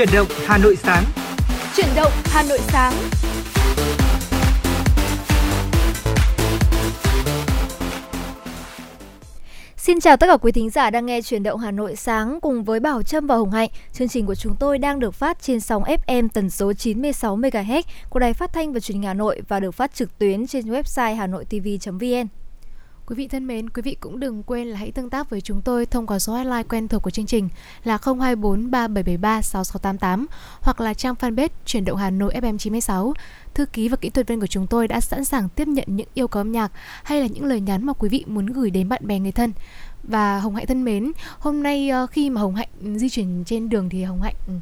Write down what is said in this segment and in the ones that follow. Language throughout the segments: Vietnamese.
Chuyển động Hà Nội sáng. Chuyển động Hà Nội sáng. Xin chào tất cả quý thính giả đang nghe chuyển động Hà Nội sáng cùng với Bảo Trâm và Hồng Hạnh. Chương trình của chúng tôi đang được phát trên sóng FM tần số 96 MHz của Đài Phát thanh và Truyền hình Hà Nội và được phát trực tuyến trên website hanoitv.vn. Quý vị thân mến, quý vị cũng đừng quên là hãy tương tác với chúng tôi thông qua số hotline quen thuộc của chương trình là 024 3773 6688 hoặc là trang fanpage chuyển động Hà Nội FM 96. Thư ký và kỹ thuật viên của chúng tôi đã sẵn sàng tiếp nhận những yêu cầu âm nhạc hay là những lời nhắn mà quý vị muốn gửi đến bạn bè người thân. Và Hồng Hạnh thân mến, hôm nay ờ, khi mà Hồng Hạnh di chuyển trên đường thì Hồng Hạnh ừ,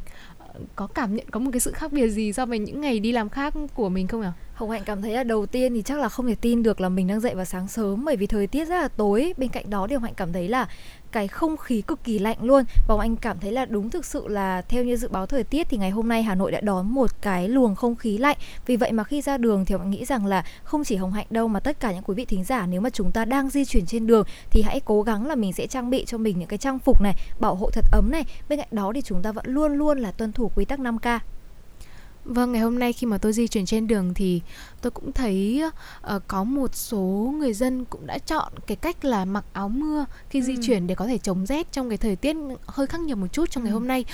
có cảm nhận có một cái sự khác biệt gì so với những ngày đi làm khác của mình không ạ? Hồng Hạnh cảm thấy là đầu tiên thì chắc là không thể tin được là mình đang dậy vào sáng sớm bởi vì thời tiết rất là tối. Bên cạnh đó thì Hồng Hạnh cảm thấy là cái không khí cực kỳ lạnh luôn. Và anh cảm thấy là đúng thực sự là theo như dự báo thời tiết thì ngày hôm nay Hà Nội đã đón một cái luồng không khí lạnh. Vì vậy mà khi ra đường thì ông nghĩ rằng là không chỉ Hồng Hạnh đâu mà tất cả những quý vị thính giả nếu mà chúng ta đang di chuyển trên đường thì hãy cố gắng là mình sẽ trang bị cho mình những cái trang phục này, bảo hộ thật ấm này. Bên cạnh đó thì chúng ta vẫn luôn luôn là tuân thủ quy tắc 5K Vâng, ngày hôm nay khi mà tôi di chuyển trên đường thì tôi cũng thấy uh, có một số người dân cũng đã chọn cái cách là mặc áo mưa khi ừ. di chuyển để có thể chống rét trong cái thời tiết hơi khắc nghiệt một chút trong ừ. ngày hôm nay.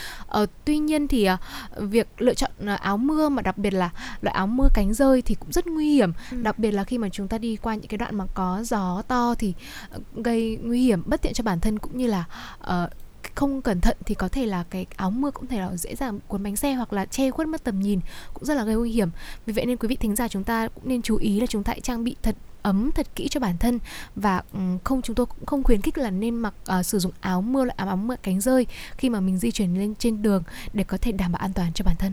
Uh, tuy nhiên thì uh, việc lựa chọn uh, áo mưa mà đặc biệt là loại áo mưa cánh rơi thì cũng rất nguy hiểm. Ừ. Đặc biệt là khi mà chúng ta đi qua những cái đoạn mà có gió to thì uh, gây nguy hiểm bất tiện cho bản thân cũng như là uh, không cẩn thận thì có thể là cái áo mưa cũng thể là dễ dàng cuốn bánh xe hoặc là che khuất mất tầm nhìn cũng rất là gây nguy hiểm vì vậy nên quý vị thính giả chúng ta cũng nên chú ý là chúng ta hãy trang bị thật ấm thật kỹ cho bản thân và không chúng tôi cũng không khuyến khích là nên mặc uh, sử dụng áo mưa loại áo, áo mưa cánh rơi khi mà mình di chuyển lên trên đường để có thể đảm bảo an toàn cho bản thân.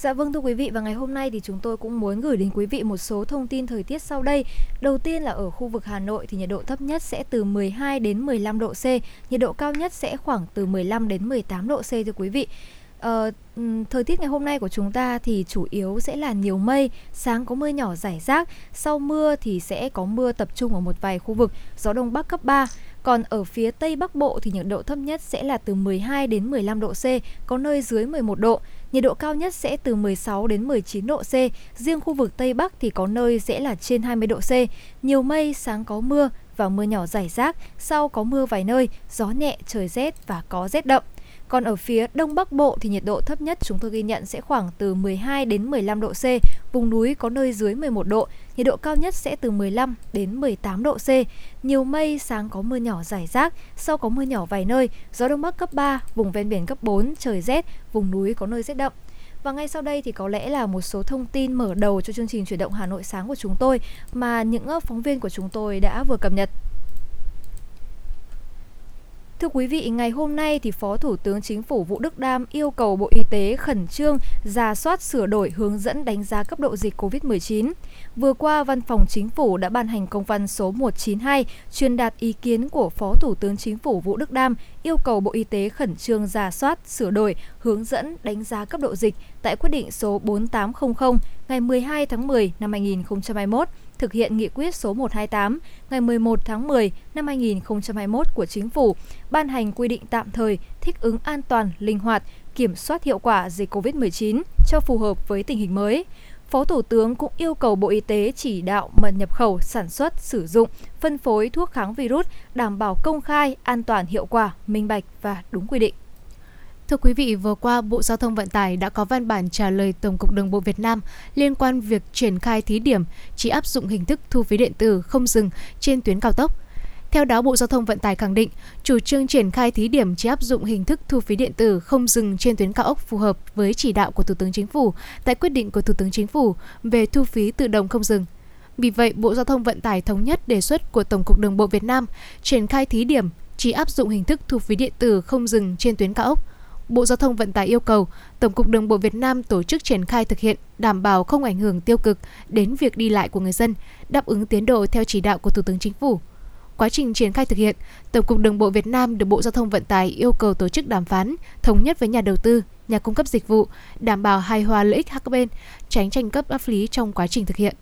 Dạ vâng thưa quý vị và ngày hôm nay thì chúng tôi cũng muốn gửi đến quý vị một số thông tin thời tiết sau đây. Đầu tiên là ở khu vực Hà Nội thì nhiệt độ thấp nhất sẽ từ 12 đến 15 độ C, nhiệt độ cao nhất sẽ khoảng từ 15 đến 18 độ C thưa quý vị. Ờ, thời tiết ngày hôm nay của chúng ta thì chủ yếu sẽ là nhiều mây, sáng có mưa nhỏ rải rác, sau mưa thì sẽ có mưa tập trung ở một vài khu vực, gió đông bắc cấp 3. Còn ở phía Tây Bắc Bộ thì nhiệt độ thấp nhất sẽ là từ 12 đến 15 độ C, có nơi dưới 11 độ. Nhiệt độ cao nhất sẽ từ 16 đến 19 độ C, riêng khu vực Tây Bắc thì có nơi sẽ là trên 20 độ C. Nhiều mây, sáng có mưa và mưa nhỏ rải rác, sau có mưa vài nơi, gió nhẹ, trời rét và có rét đậm. Còn ở phía Đông Bắc Bộ thì nhiệt độ thấp nhất chúng tôi ghi nhận sẽ khoảng từ 12 đến 15 độ C, vùng núi có nơi dưới 11 độ, nhiệt độ cao nhất sẽ từ 15 đến 18 độ C. Nhiều mây, sáng có mưa nhỏ rải rác, sau có mưa nhỏ vài nơi, gió Đông Bắc cấp 3, vùng ven biển cấp 4, trời rét, vùng núi có nơi rét đậm. Và ngay sau đây thì có lẽ là một số thông tin mở đầu cho chương trình chuyển động Hà Nội sáng của chúng tôi mà những phóng viên của chúng tôi đã vừa cập nhật. Thưa quý vị, ngày hôm nay thì Phó Thủ tướng Chính phủ Vũ Đức Đam yêu cầu Bộ Y tế khẩn trương ra soát sửa đổi hướng dẫn đánh giá cấp độ dịch COVID-19. Vừa qua, Văn phòng Chính phủ đã ban hành công văn số 192 truyền đạt ý kiến của Phó Thủ tướng Chính phủ Vũ Đức Đam yêu cầu Bộ Y tế khẩn trương ra soát, sửa đổi, hướng dẫn đánh giá cấp độ dịch tại quyết định số 4800 ngày 12 tháng 10 năm 2021 thực hiện nghị quyết số 128 ngày 11 tháng 10 năm 2021 của Chính phủ ban hành quy định tạm thời thích ứng an toàn, linh hoạt, kiểm soát hiệu quả dịch COVID-19 cho phù hợp với tình hình mới. Phó Thủ tướng cũng yêu cầu Bộ Y tế chỉ đạo mật nhập khẩu, sản xuất, sử dụng, phân phối thuốc kháng virus đảm bảo công khai, an toàn, hiệu quả, minh bạch và đúng quy định. Thưa quý vị, vừa qua Bộ Giao thông Vận tải đã có văn bản trả lời Tổng cục Đường bộ Việt Nam liên quan việc triển khai thí điểm chỉ áp dụng hình thức thu phí điện tử không dừng trên tuyến cao tốc. Theo đó, Bộ Giao thông Vận tải khẳng định, chủ trương triển khai thí điểm chỉ áp dụng hình thức thu phí điện tử không dừng trên tuyến cao ốc phù hợp với chỉ đạo của Thủ tướng Chính phủ tại quyết định của Thủ tướng Chính phủ về thu phí tự động không dừng. Vì vậy, Bộ Giao thông Vận tải thống nhất đề xuất của Tổng cục Đường bộ Việt Nam triển khai thí điểm chỉ áp dụng hình thức thu phí điện tử không dừng trên tuyến cao ốc Bộ Giao thông Vận tải yêu cầu Tổng cục Đường bộ Việt Nam tổ chức triển khai thực hiện, đảm bảo không ảnh hưởng tiêu cực đến việc đi lại của người dân, đáp ứng tiến độ theo chỉ đạo của Thủ tướng Chính phủ. Quá trình triển khai thực hiện, Tổng cục Đường bộ Việt Nam được Bộ Giao thông Vận tải yêu cầu tổ chức đàm phán, thống nhất với nhà đầu tư, nhà cung cấp dịch vụ, đảm bảo hài hòa lợi ích các bên, tránh tranh cấp pháp lý trong quá trình thực hiện.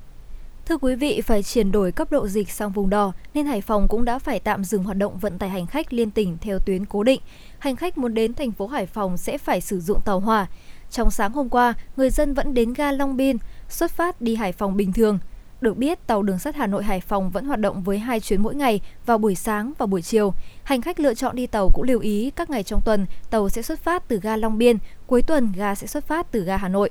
Thưa quý vị, phải chuyển đổi cấp độ dịch sang vùng đỏ nên Hải Phòng cũng đã phải tạm dừng hoạt động vận tải hành khách liên tỉnh theo tuyến cố định. Hành khách muốn đến thành phố Hải Phòng sẽ phải sử dụng tàu hỏa. Trong sáng hôm qua, người dân vẫn đến ga Long Biên, xuất phát đi Hải Phòng bình thường. Được biết, tàu đường sắt Hà Nội Hải Phòng vẫn hoạt động với hai chuyến mỗi ngày vào buổi sáng và buổi chiều. Hành khách lựa chọn đi tàu cũng lưu ý các ngày trong tuần tàu sẽ xuất phát từ ga Long Biên, cuối tuần ga sẽ xuất phát từ ga Hà Nội.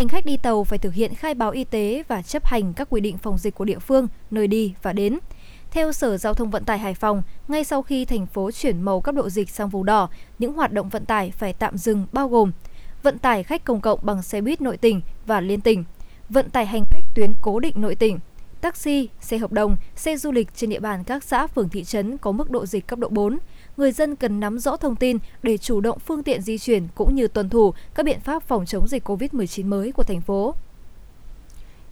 Hành khách đi tàu phải thực hiện khai báo y tế và chấp hành các quy định phòng dịch của địa phương, nơi đi và đến. Theo Sở Giao thông Vận tải Hải Phòng, ngay sau khi thành phố chuyển màu cấp độ dịch sang vùng đỏ, những hoạt động vận tải phải tạm dừng bao gồm vận tải khách công cộng bằng xe buýt nội tỉnh và liên tỉnh, vận tải hành khách tuyến cố định nội tỉnh, taxi, xe hợp đồng, xe du lịch trên địa bàn các xã phường thị trấn có mức độ dịch cấp độ 4. Người dân cần nắm rõ thông tin để chủ động phương tiện di chuyển cũng như tuân thủ các biện pháp phòng chống dịch COVID-19 mới của thành phố.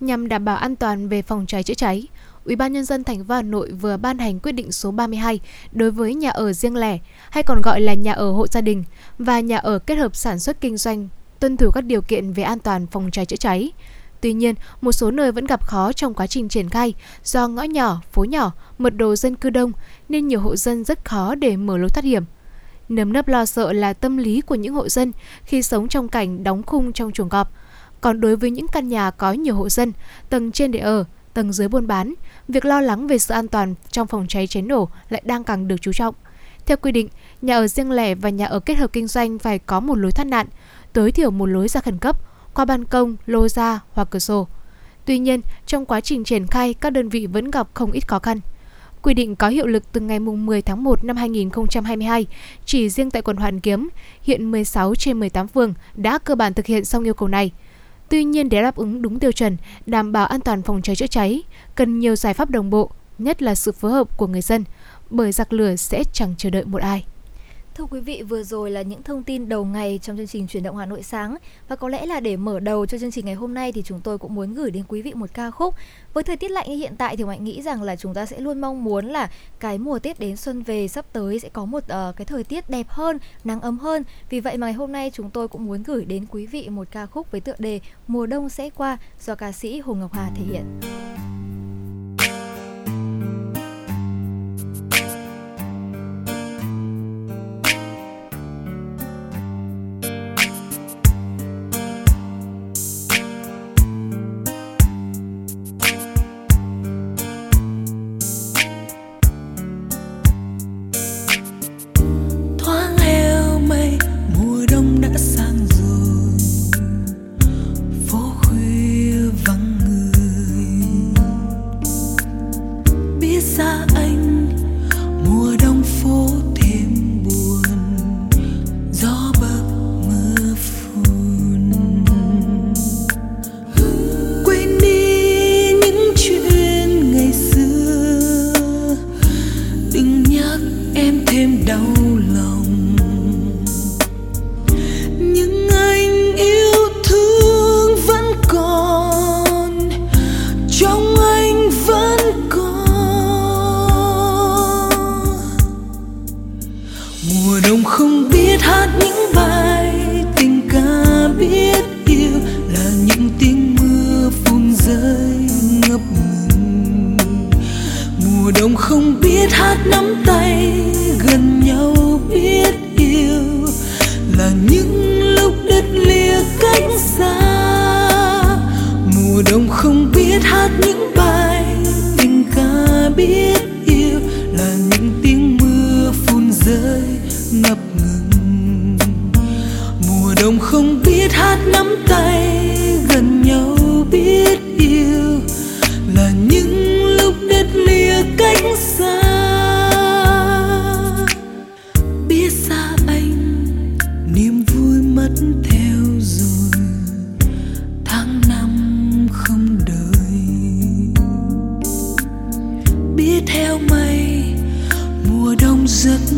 Nhằm đảm bảo an toàn về phòng cháy chữa cháy, Ủy ban nhân dân thành phố Hà Nội vừa ban hành quyết định số 32 đối với nhà ở riêng lẻ hay còn gọi là nhà ở hộ gia đình và nhà ở kết hợp sản xuất kinh doanh tuân thủ các điều kiện về an toàn phòng cháy chữa cháy. Tuy nhiên, một số nơi vẫn gặp khó trong quá trình triển khai do ngõ nhỏ, phố nhỏ, mật độ dân cư đông nên nhiều hộ dân rất khó để mở lối thoát hiểm. Nấm nấp lo sợ là tâm lý của những hộ dân khi sống trong cảnh đóng khung trong chuồng cọp. Còn đối với những căn nhà có nhiều hộ dân, tầng trên để ở, tầng dưới buôn bán, việc lo lắng về sự an toàn trong phòng cháy cháy nổ lại đang càng được chú trọng. Theo quy định, nhà ở riêng lẻ và nhà ở kết hợp kinh doanh phải có một lối thoát nạn, tối thiểu một lối ra khẩn cấp, qua ban công, lô ra hoặc cửa sổ. Tuy nhiên, trong quá trình triển khai, các đơn vị vẫn gặp không ít khó khăn. Quy định có hiệu lực từ ngày 10 tháng 1 năm 2022, chỉ riêng tại quận Hoàn Kiếm, hiện 16 trên 18 phường đã cơ bản thực hiện xong yêu cầu này. Tuy nhiên để đáp ứng đúng tiêu chuẩn, đảm bảo an toàn phòng cháy chữa cháy, cần nhiều giải pháp đồng bộ, nhất là sự phối hợp của người dân, bởi giặc lửa sẽ chẳng chờ đợi một ai. Thưa quý vị, vừa rồi là những thông tin đầu ngày trong chương trình Chuyển động Hà Nội sáng và có lẽ là để mở đầu cho chương trình ngày hôm nay thì chúng tôi cũng muốn gửi đến quý vị một ca khúc. Với thời tiết lạnh như hiện tại thì Mạnh nghĩ rằng là chúng ta sẽ luôn mong muốn là cái mùa Tết đến xuân về sắp tới sẽ có một uh, cái thời tiết đẹp hơn, nắng ấm hơn. Vì vậy mà ngày hôm nay chúng tôi cũng muốn gửi đến quý vị một ca khúc với tựa đề Mùa đông sẽ qua do ca sĩ Hồ Ngọc Hà thể hiện. Tháng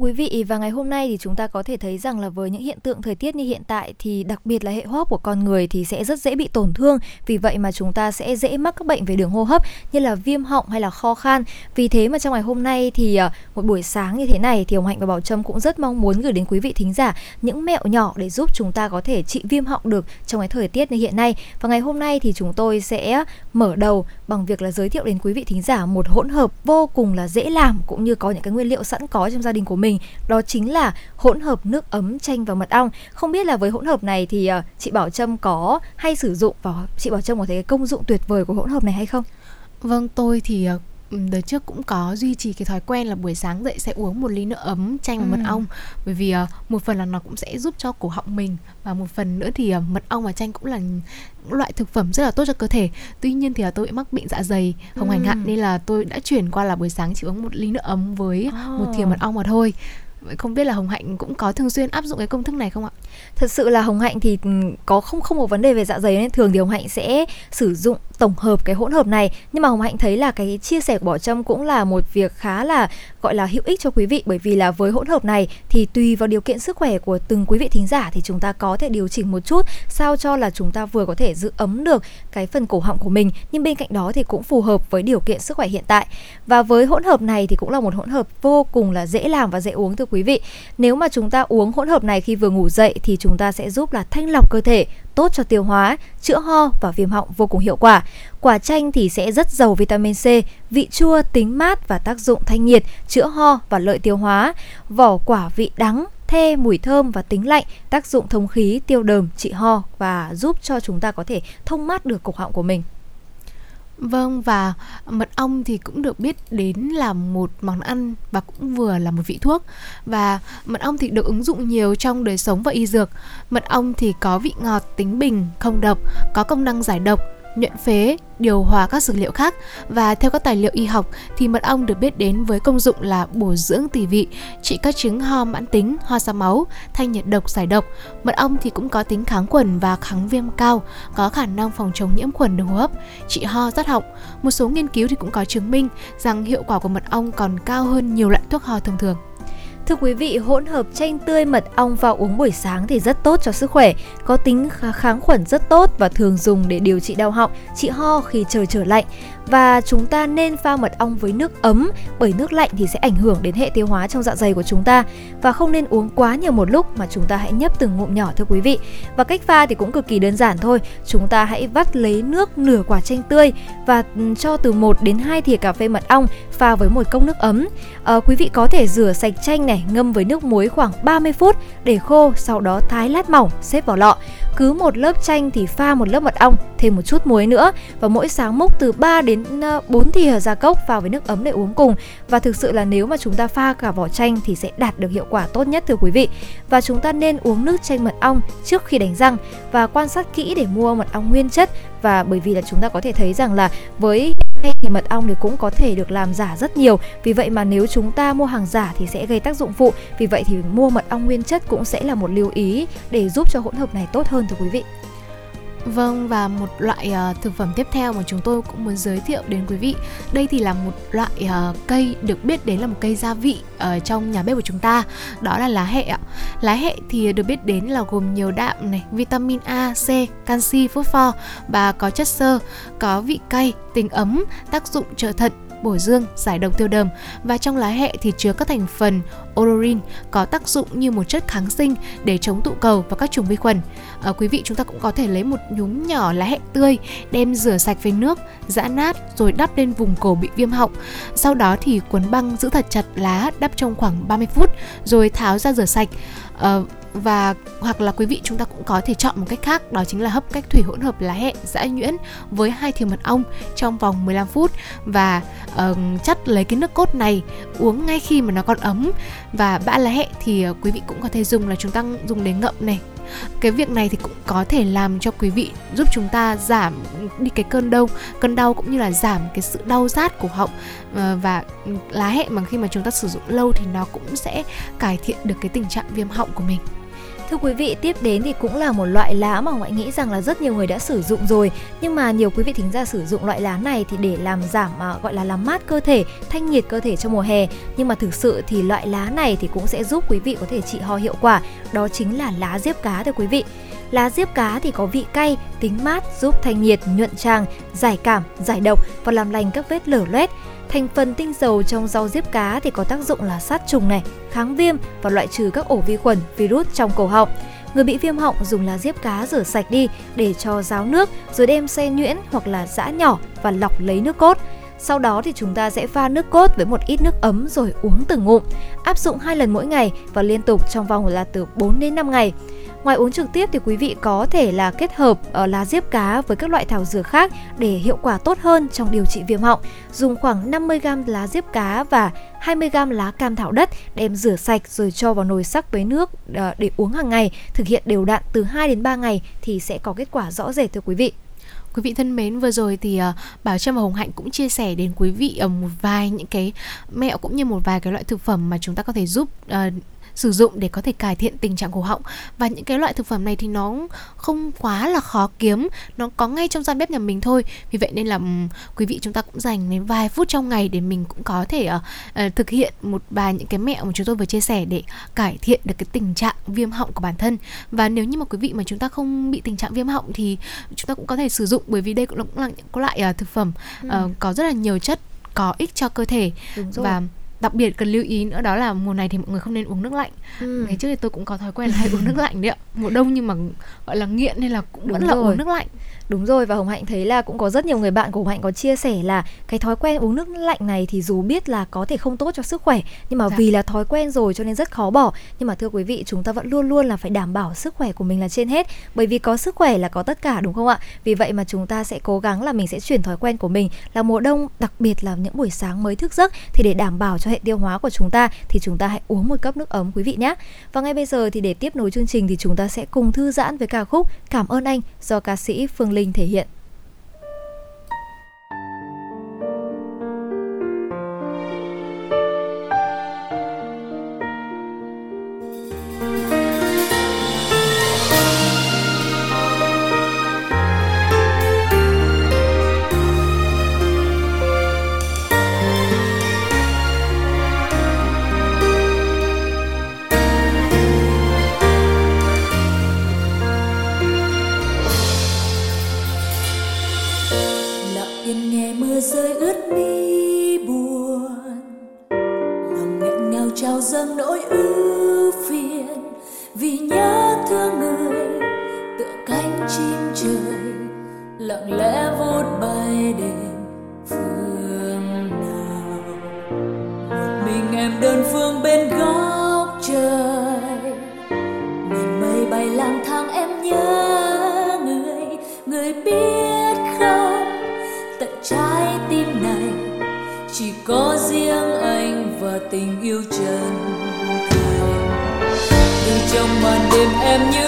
Quý vị, và ngày hôm nay thì chúng ta có thể thấy rằng là với những hiện tượng thời tiết như hiện tại thì đặc biệt là hệ hô hấp của con người thì sẽ rất dễ bị tổn thương. Vì vậy mà chúng ta sẽ dễ mắc các bệnh về đường hô hấp như là viêm họng hay là khó khan. Vì thế mà trong ngày hôm nay thì à, một buổi sáng như thế này thì ông Hạnh và Bảo Trâm cũng rất mong muốn gửi đến quý vị thính giả những mẹo nhỏ để giúp chúng ta có thể trị viêm họng được trong cái thời tiết như hiện nay. Và ngày hôm nay thì chúng tôi sẽ mở đầu bằng việc là giới thiệu đến quý vị thính giả một hỗn hợp vô cùng là dễ làm cũng như có những cái nguyên liệu sẵn có trong gia đình của mình đó chính là hỗn hợp nước ấm chanh và mật ong. Không biết là với hỗn hợp này thì uh, chị Bảo Trâm có hay sử dụng và chị Bảo Trâm có thấy cái công dụng tuyệt vời của hỗn hợp này hay không? Vâng tôi thì ờ, đợt trước cũng có duy trì cái thói quen là buổi sáng dậy sẽ uống một ly nước ấm chanh và ừ. mật ong bởi vì uh, một phần là nó cũng sẽ giúp cho cổ họng mình và một phần nữa thì uh, mật ong và chanh cũng là loại thực phẩm rất là tốt cho cơ thể tuy nhiên thì là tôi bị mắc bệnh dạ dày không ừ. hành hạn nên là tôi đã chuyển qua là buổi sáng chỉ uống một ly nước ấm với oh. một thìa mật ong mà thôi không biết là hồng hạnh cũng có thường xuyên áp dụng cái công thức này không ạ? Thật sự là hồng hạnh thì ừ, có không không có vấn đề về dạ dày nên thường thì hồng hạnh sẽ sử dụng tổng hợp cái hỗn hợp này. Nhưng mà hồng hạnh thấy là cái chia sẻ của bỏ trâm cũng là một việc khá là gọi là hữu ích cho quý vị, bởi vì là với hỗn hợp này thì tùy vào điều kiện sức khỏe của từng quý vị thính giả thì chúng ta có thể điều chỉnh một chút sao cho là chúng ta vừa có thể giữ ấm được cái phần cổ họng của mình, nhưng bên cạnh đó thì cũng phù hợp với điều kiện sức khỏe hiện tại. Và với hỗn hợp này thì cũng là một hỗn hợp vô cùng là dễ làm và dễ uống thưa quý vị. Nếu mà chúng ta uống hỗn hợp này khi vừa ngủ dậy thì chúng ta sẽ giúp là thanh lọc cơ thể tốt cho tiêu hóa, chữa ho và viêm họng vô cùng hiệu quả. Quả chanh thì sẽ rất giàu vitamin C, vị chua, tính mát và tác dụng thanh nhiệt, chữa ho và lợi tiêu hóa. Vỏ quả vị đắng, the, mùi thơm và tính lạnh, tác dụng thông khí, tiêu đờm, trị ho và giúp cho chúng ta có thể thông mát được cục họng của mình. Vâng và mật ong thì cũng được biết đến là một món ăn và cũng vừa là một vị thuốc và mật ong thì được ứng dụng nhiều trong đời sống và y dược. Mật ong thì có vị ngọt, tính bình, không độc, có công năng giải độc, nhuận phế, điều hòa các dược liệu khác và theo các tài liệu y học thì mật ong được biết đến với công dụng là bổ dưỡng tỳ vị, trị các chứng ho mãn tính, ho ra máu, thanh nhiệt độc, giải độc. Mật ong thì cũng có tính kháng khuẩn và kháng viêm cao, có khả năng phòng chống nhiễm khuẩn đường hô hấp, trị ho rát họng. Một số nghiên cứu thì cũng có chứng minh rằng hiệu quả của mật ong còn cao hơn nhiều loại thuốc ho thông thường. Thưa quý vị, hỗn hợp chanh tươi mật ong vào uống buổi sáng thì rất tốt cho sức khỏe, có tính kháng khuẩn rất tốt và thường dùng để điều trị đau họng, trị ho khi trời trở lạnh và chúng ta nên pha mật ong với nước ấm bởi nước lạnh thì sẽ ảnh hưởng đến hệ tiêu hóa trong dạ dày của chúng ta và không nên uống quá nhiều một lúc mà chúng ta hãy nhấp từng ngụm nhỏ thưa quý vị. Và cách pha thì cũng cực kỳ đơn giản thôi. Chúng ta hãy vắt lấy nước nửa quả chanh tươi và cho từ 1 đến 2 thìa cà phê mật ong pha với một cốc nước ấm. À, quý vị có thể rửa sạch chanh này, ngâm với nước muối khoảng 30 phút để khô, sau đó thái lát mỏng, xếp vào lọ. Cứ một lớp chanh thì pha một lớp mật ong, thêm một chút muối nữa và mỗi sáng múc từ 3 đến ờ, 4 thìa ra cốc vào với nước ấm để uống cùng. Và thực sự là nếu mà chúng ta pha cả vỏ chanh thì sẽ đạt được hiệu quả tốt nhất thưa quý vị. Và chúng ta nên uống nước chanh mật ong trước khi đánh răng và quan sát kỹ để mua mật ong nguyên chất và bởi vì là chúng ta có thể thấy rằng là với hay thì mật ong thì cũng có thể được làm giả rất nhiều. Vì vậy mà nếu chúng ta mua hàng giả thì sẽ gây tác dụng phụ. Vì vậy thì mua mật ong nguyên chất cũng sẽ là một lưu ý để giúp cho hỗn hợp này tốt hơn, thưa quý vị. Vâng và một loại uh, thực phẩm tiếp theo mà chúng tôi cũng muốn giới thiệu đến quý vị. Đây thì là một loại uh, cây được biết đến là một cây gia vị ở trong nhà bếp của chúng ta. Đó là lá hẹ ạ. Lá hẹ thì được biết đến là gồm nhiều đạm này, vitamin A, C, canxi, phốt pho và có chất xơ, có vị cay, tính ấm, tác dụng trợ thận, bổ dương, giải độc tiêu đờm và trong lá hẹ thì chứa các thành phần ororin có tác dụng như một chất kháng sinh để chống tụ cầu và các trùng vi khuẩn. À, quý vị chúng ta cũng có thể lấy một nhúm nhỏ lá hẹ tươi đem rửa sạch với nước, giã nát rồi đắp lên vùng cổ bị viêm họng. Sau đó thì cuốn băng giữ thật chặt lá đắp trong khoảng 30 phút rồi tháo ra rửa sạch. À, và hoặc là quý vị chúng ta cũng có thể chọn một cách khác đó chính là hấp cách thủy hỗn hợp lá hẹ giã nhuyễn với hai thìa mật ong trong vòng 15 phút. Và uh, chắt lấy cái nước cốt này uống ngay khi mà nó còn ấm. Và bã lá hẹ thì uh, quý vị cũng có thể dùng là chúng ta dùng để ngậm này. Cái việc này thì cũng có thể làm cho quý vị giúp chúng ta giảm đi cái cơn đau cơn đau cũng như là giảm cái sự đau rát của họng. Ờ, và lá hẹ mà khi mà chúng ta sử dụng lâu thì nó cũng sẽ cải thiện được cái tình trạng viêm họng của mình. Thưa quý vị, tiếp đến thì cũng là một loại lá mà ngoại nghĩ rằng là rất nhiều người đã sử dụng rồi. Nhưng mà nhiều quý vị thính giả sử dụng loại lá này thì để làm giảm uh, gọi là làm mát cơ thể, thanh nhiệt cơ thể trong mùa hè. Nhưng mà thực sự thì loại lá này thì cũng sẽ giúp quý vị có thể trị ho hiệu quả. Đó chính là lá diếp cá thưa quý vị. Lá diếp cá thì có vị cay, tính mát, giúp thanh nhiệt, nhuận tràng, giải cảm, giải độc và làm lành các vết lở loét. Thành phần tinh dầu trong rau diếp cá thì có tác dụng là sát trùng này, kháng viêm và loại trừ các ổ vi khuẩn, virus trong cổ họng. Người bị viêm họng dùng lá diếp cá rửa sạch đi để cho ráo nước rồi đem xe nhuyễn hoặc là giã nhỏ và lọc lấy nước cốt. Sau đó thì chúng ta sẽ pha nước cốt với một ít nước ấm rồi uống từng ngụm. Áp dụng hai lần mỗi ngày và liên tục trong vòng là từ 4 đến 5 ngày. Ngoài uống trực tiếp thì quý vị có thể là kết hợp ở lá diếp cá với các loại thảo dược khác để hiệu quả tốt hơn trong điều trị viêm họng. Dùng khoảng 50g lá diếp cá và 20g lá cam thảo đất đem rửa sạch rồi cho vào nồi sắc với nước uh, để uống hàng ngày, thực hiện đều đặn từ 2 đến 3 ngày thì sẽ có kết quả rõ rệt thưa quý vị. Quý vị thân mến, vừa rồi thì uh, Bảo Trâm và Hồng Hạnh cũng chia sẻ đến quý vị uh, một vài những cái mẹo cũng như một vài cái loại thực phẩm mà chúng ta có thể giúp uh, sử dụng để có thể cải thiện tình trạng cổ họng. Và những cái loại thực phẩm này thì nó không quá là khó kiếm nó có ngay trong gian bếp nhà mình thôi. Vì vậy nên là um, quý vị chúng ta cũng dành đến vài phút trong ngày để mình cũng có thể uh, uh, thực hiện một vài những cái mẹo mà chúng tôi vừa chia sẻ để cải thiện được cái tình trạng viêm họng của bản thân. Và nếu như mà quý vị mà chúng ta không bị tình trạng viêm họng thì chúng ta cũng có thể sử dụng bởi vì đây cũng là, cũng là những loại uh, thực phẩm uh, ừ. có rất là nhiều chất có ích cho cơ thể. Và đặc biệt cần lưu ý nữa đó là mùa này thì mọi người không nên uống nước lạnh ừ. ngày trước thì tôi cũng có thói quen là hay uống nước lạnh đấy ạ mùa đông nhưng mà gọi là nghiện nên là cũng Đúng vẫn rồi. là uống nước lạnh Đúng rồi và Hồng Hạnh thấy là cũng có rất nhiều người bạn của Hồng Hạnh có chia sẻ là cái thói quen uống nước lạnh này thì dù biết là có thể không tốt cho sức khỏe nhưng mà dạ. vì là thói quen rồi cho nên rất khó bỏ. Nhưng mà thưa quý vị, chúng ta vẫn luôn luôn là phải đảm bảo sức khỏe của mình là trên hết bởi vì có sức khỏe là có tất cả đúng không ạ? Vì vậy mà chúng ta sẽ cố gắng là mình sẽ chuyển thói quen của mình là mùa đông đặc biệt là những buổi sáng mới thức giấc thì để đảm bảo cho hệ tiêu hóa của chúng ta thì chúng ta hãy uống một cốc nước ấm quý vị nhé. Và ngay bây giờ thì để tiếp nối chương trình thì chúng ta sẽ cùng thư giãn với ca khúc Cảm ơn anh do ca sĩ Phương Linh thể hiện. rơi ướt mi buồn. Lòng nghẹn ngào trao dâng nỗi ưu phiền. Vì nhớ thương người, tựa cánh chim trời, lặng lẽ vút bay đến. tình yêu chân thành, vì trong màn đêm em như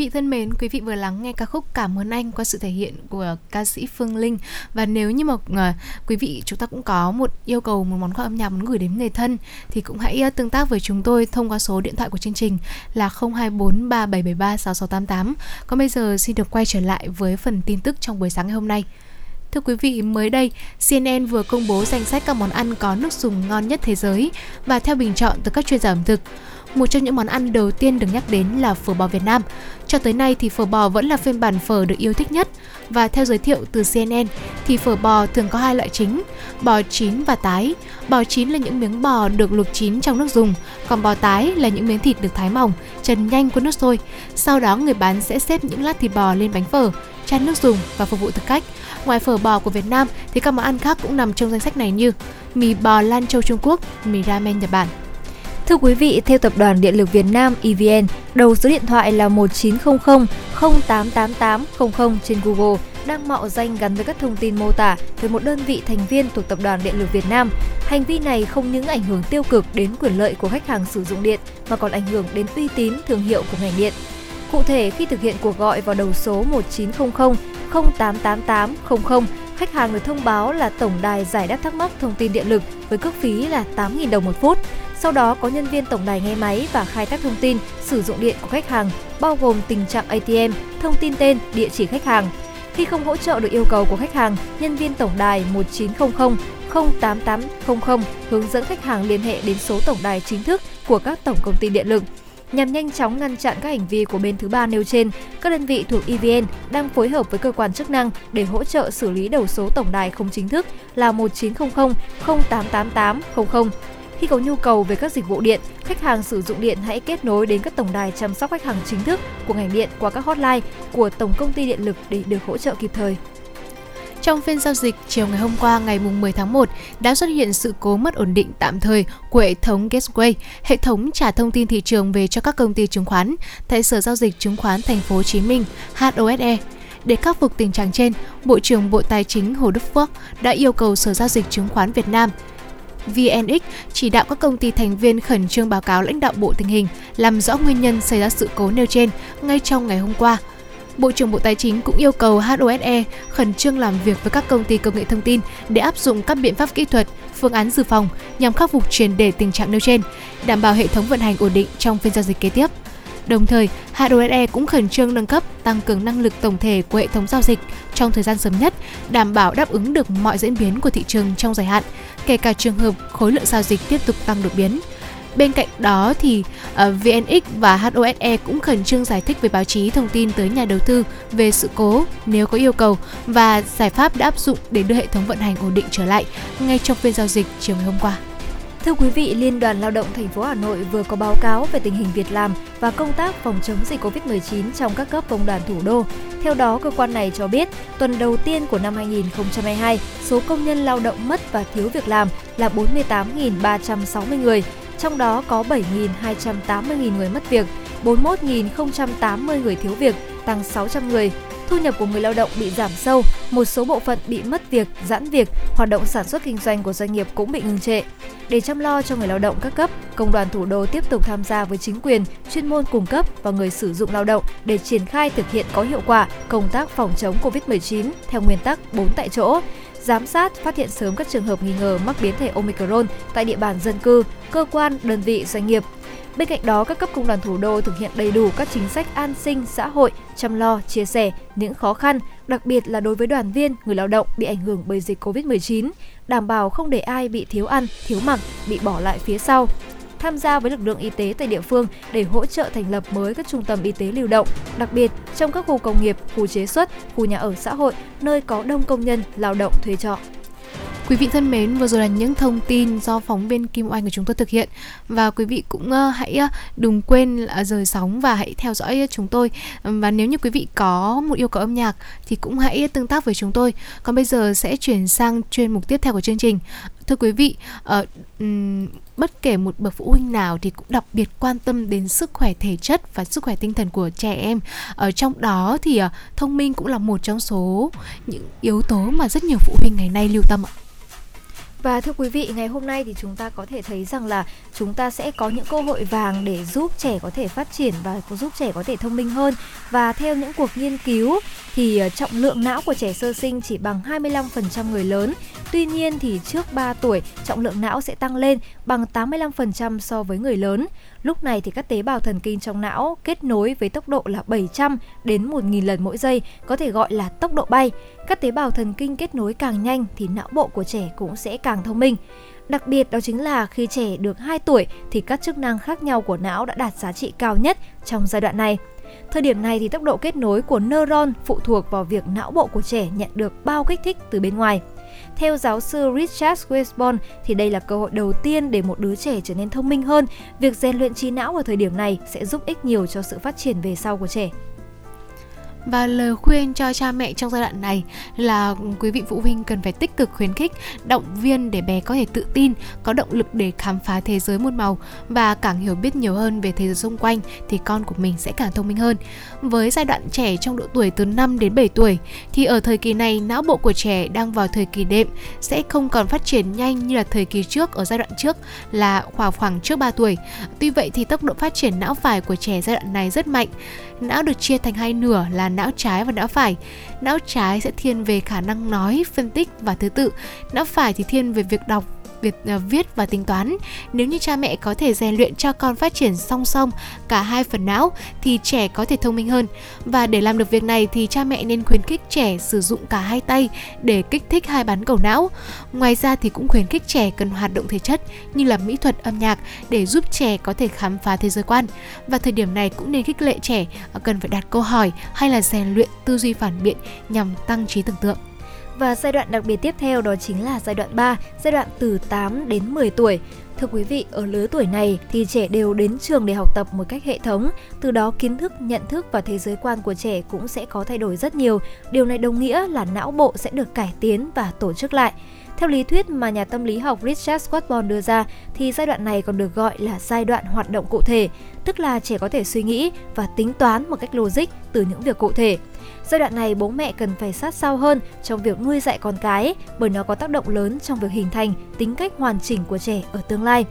vị thân mến, quý vị vừa lắng nghe ca khúc Cảm ơn anh qua sự thể hiện của ca sĩ Phương Linh và nếu như mà uh, quý vị chúng ta cũng có một yêu cầu một món quà âm nhạc muốn gửi đến người thân thì cũng hãy uh, tương tác với chúng tôi thông qua số điện thoại của chương trình là 02437736688. Còn bây giờ xin được quay trở lại với phần tin tức trong buổi sáng ngày hôm nay. Thưa quý vị, mới đây, CNN vừa công bố danh sách các món ăn có nước dùng ngon nhất thế giới và theo bình chọn từ các chuyên gia ẩm thực. Một trong những món ăn đầu tiên được nhắc đến là phở bò Việt Nam. Cho tới nay thì phở bò vẫn là phiên bản phở được yêu thích nhất và theo giới thiệu từ CNN thì phở bò thường có hai loại chính, bò chín và tái. Bò chín là những miếng bò được luộc chín trong nước dùng, còn bò tái là những miếng thịt được thái mỏng, trần nhanh qua nước sôi. Sau đó người bán sẽ xếp những lát thịt bò lên bánh phở, chan nước dùng và phục vụ thực khách. Ngoài phở bò của Việt Nam thì các món ăn khác cũng nằm trong danh sách này như mì bò Lan Châu Trung Quốc, mì ramen Nhật Bản. Thưa quý vị, theo Tập đoàn Điện lực Việt Nam EVN, đầu số điện thoại là 1900 088800 trên Google đang mạo danh gắn với các thông tin mô tả về một đơn vị thành viên thuộc Tập đoàn Điện lực Việt Nam. Hành vi này không những ảnh hưởng tiêu cực đến quyền lợi của khách hàng sử dụng điện mà còn ảnh hưởng đến uy tín thương hiệu của ngành điện. Cụ thể, khi thực hiện cuộc gọi vào đầu số 1900 088800, khách hàng được thông báo là tổng đài giải đáp thắc mắc thông tin điện lực với cước phí là 8.000 đồng một phút. Sau đó có nhân viên tổng đài nghe máy và khai thác thông tin sử dụng điện của khách hàng, bao gồm tình trạng ATM, thông tin tên, địa chỉ khách hàng. Khi không hỗ trợ được yêu cầu của khách hàng, nhân viên tổng đài 1900 08800 hướng dẫn khách hàng liên hệ đến số tổng đài chính thức của các tổng công ty điện lực. Nhằm nhanh chóng ngăn chặn các hành vi của bên thứ ba nêu trên, các đơn vị thuộc EVN đang phối hợp với cơ quan chức năng để hỗ trợ xử lý đầu số tổng đài không chính thức là 1900 088800. Khi có nhu cầu về các dịch vụ điện, khách hàng sử dụng điện hãy kết nối đến các tổng đài chăm sóc khách hàng chính thức của ngành điện qua các hotline của Tổng công ty Điện lực để được hỗ trợ kịp thời. Trong phiên giao dịch chiều ngày hôm qua ngày 10 tháng 1 đã xuất hiện sự cố mất ổn định tạm thời của hệ thống Gateway, hệ thống trả thông tin thị trường về cho các công ty chứng khoán tại Sở giao dịch chứng khoán Thành phố Hồ Chí Minh HOSE. Để khắc phục tình trạng trên, Bộ trưởng Bộ Tài chính Hồ Đức Phước đã yêu cầu Sở giao dịch chứng khoán Việt Nam VNX chỉ đạo các công ty thành viên khẩn trương báo cáo lãnh đạo Bộ tình hình, làm rõ nguyên nhân xảy ra sự cố nêu trên ngay trong ngày hôm qua. Bộ trưởng Bộ Tài chính cũng yêu cầu HOSE khẩn trương làm việc với các công ty công nghệ thông tin để áp dụng các biện pháp kỹ thuật, phương án dự phòng nhằm khắc phục triệt để tình trạng nêu trên, đảm bảo hệ thống vận hành ổn định trong phiên giao dịch kế tiếp. Đồng thời, HOSE cũng khẩn trương nâng cấp, tăng cường năng lực tổng thể của hệ thống giao dịch trong thời gian sớm nhất, đảm bảo đáp ứng được mọi diễn biến của thị trường trong dài hạn, kể cả trường hợp khối lượng giao dịch tiếp tục tăng đột biến. Bên cạnh đó thì ờ, uh, VNX và HOSE cũng khẩn trương giải thích với báo chí thông tin tới nhà đầu tư về sự cố nếu có yêu cầu và giải pháp đã áp dụng để đưa hệ thống vận hành ổn định trở lại ngay trong phiên giao dịch chiều ngày hôm qua. Thưa quý vị, Liên đoàn Lao động thành phố Hà Nội vừa có báo cáo về tình hình việc làm và công tác phòng chống dịch COVID-19 trong các cấp công đoàn thủ đô. Theo đó, cơ quan này cho biết, tuần đầu tiên của năm 2022, số công nhân lao động mất và thiếu việc làm là 48.360 người, trong đó có 7.280.000 người mất việc, 41.080 người thiếu việc, tăng 600 người. Thu nhập của người lao động bị giảm sâu, một số bộ phận bị mất việc, giãn việc, hoạt động sản xuất kinh doanh của doanh nghiệp cũng bị ngừng trệ. Để chăm lo cho người lao động các cấp, Công đoàn thủ đô tiếp tục tham gia với chính quyền, chuyên môn cung cấp và người sử dụng lao động để triển khai thực hiện có hiệu quả công tác phòng chống COVID-19 theo nguyên tắc 4 tại chỗ, giám sát, phát hiện sớm các trường hợp nghi ngờ mắc biến thể Omicron tại địa bàn dân cư, cơ quan, đơn vị, doanh nghiệp. Bên cạnh đó, các cấp công đoàn thủ đô thực hiện đầy đủ các chính sách an sinh xã hội, chăm lo, chia sẻ những khó khăn, đặc biệt là đối với đoàn viên, người lao động bị ảnh hưởng bởi dịch Covid-19, đảm bảo không để ai bị thiếu ăn, thiếu mặc, bị bỏ lại phía sau tham gia với lực lượng y tế tại địa phương để hỗ trợ thành lập mới các trung tâm y tế lưu động, đặc biệt trong các khu công nghiệp, khu chế xuất, khu nhà ở xã hội nơi có đông công nhân lao động thuê trọ. Quý vị thân mến, vừa rồi là những thông tin do phóng viên Kim Oanh của chúng tôi thực hiện và quý vị cũng hãy đừng quên à, rời sóng và hãy theo dõi chúng tôi và nếu như quý vị có một yêu cầu âm nhạc thì cũng hãy tương tác với chúng tôi. Còn bây giờ sẽ chuyển sang chuyên mục tiếp theo của chương trình. Thưa quý vị, uh, um, bất kể một bậc phụ huynh nào thì cũng đặc biệt quan tâm đến sức khỏe thể chất và sức khỏe tinh thần của trẻ em. Ở trong đó thì ờ, thông minh cũng là một trong số những yếu tố mà rất nhiều phụ huynh ngày nay lưu tâm ạ. Và thưa quý vị, ngày hôm nay thì chúng ta có thể thấy rằng là chúng ta sẽ có những cơ hội vàng để giúp trẻ có thể phát triển và giúp trẻ có thể thông minh hơn. Và theo những cuộc nghiên cứu thì ờ, trọng lượng não của trẻ sơ sinh chỉ bằng 25% người lớn. Tuy nhiên thì trước 3 tuổi, trọng lượng não sẽ tăng lên bằng 85% so với người lớn. Lúc này thì các tế bào thần kinh trong não kết nối với tốc độ là 700 đến 1000 lần mỗi giây, có thể gọi là tốc độ bay. Các tế bào thần kinh kết nối càng nhanh thì não bộ của trẻ cũng sẽ càng thông minh. Đặc biệt đó chính là khi trẻ được 2 tuổi thì các chức năng khác nhau của não đã đạt giá trị cao nhất trong giai đoạn này. Thời điểm này thì tốc độ kết nối của neuron phụ thuộc vào việc não bộ của trẻ nhận được bao kích thích từ bên ngoài. Theo giáo sư Richard Westborn thì đây là cơ hội đầu tiên để một đứa trẻ trở nên thông minh hơn. Việc rèn luyện trí não ở thời điểm này sẽ giúp ích nhiều cho sự phát triển về sau của trẻ. Và lời khuyên cho cha mẹ trong giai đoạn này là quý vị phụ huynh cần phải tích cực khuyến khích, động viên để bé có thể tự tin, có động lực để khám phá thế giới muôn màu và càng hiểu biết nhiều hơn về thế giới xung quanh thì con của mình sẽ càng thông minh hơn. Với giai đoạn trẻ trong độ tuổi từ 5 đến 7 tuổi thì ở thời kỳ này não bộ của trẻ đang vào thời kỳ đệm sẽ không còn phát triển nhanh như là thời kỳ trước ở giai đoạn trước là khoảng khoảng trước 3 tuổi. Tuy vậy thì tốc độ phát triển não phải của trẻ giai đoạn này rất mạnh. Não được chia thành hai nửa là não trái và não phải. Não trái sẽ thiên về khả năng nói, phân tích và thứ tự. Não phải thì thiên về việc đọc, việc uh, à, viết và tính toán. Nếu như cha mẹ có thể rèn luyện cho con phát triển song song cả hai phần não thì trẻ có thể thông minh hơn. Và để làm được việc này thì cha mẹ nên khuyến khích trẻ sử dụng cả hai tay để kích thích hai bán cầu não. Ngoài ra thì cũng khuyến khích trẻ cần hoạt động thể chất như là mỹ thuật, âm nhạc để giúp trẻ có thể khám phá thế giới quan. Và thời điểm này cũng nên khích lệ trẻ à, cần phải đặt câu hỏi hay là rèn luyện tư duy phản biện nhằm tăng trí tưởng tượng. Và giai đoạn đặc biệt tiếp theo đó chính là giai đoạn 3, giai đoạn từ 8 đến 10 tuổi. Thưa quý vị, ở lứa tuổi này thì trẻ đều đến trường để học tập một cách hệ thống, từ đó kiến thức, nhận thức và thế giới quan của trẻ cũng sẽ có thay đổi rất nhiều. Điều này đồng nghĩa là não bộ sẽ được cải tiến và tổ chức lại. Theo lý thuyết mà nhà tâm lý học Richard Swartborn đưa ra thì giai đoạn này còn được gọi là giai đoạn hoạt động cụ thể, tức là trẻ có thể suy nghĩ và tính toán một cách logic từ những việc cụ thể. Giai đoạn này bố mẹ cần phải sát sao hơn trong việc nuôi dạy con cái bởi nó có tác động lớn trong việc hình thành tính cách hoàn chỉnh của trẻ ở tương lai.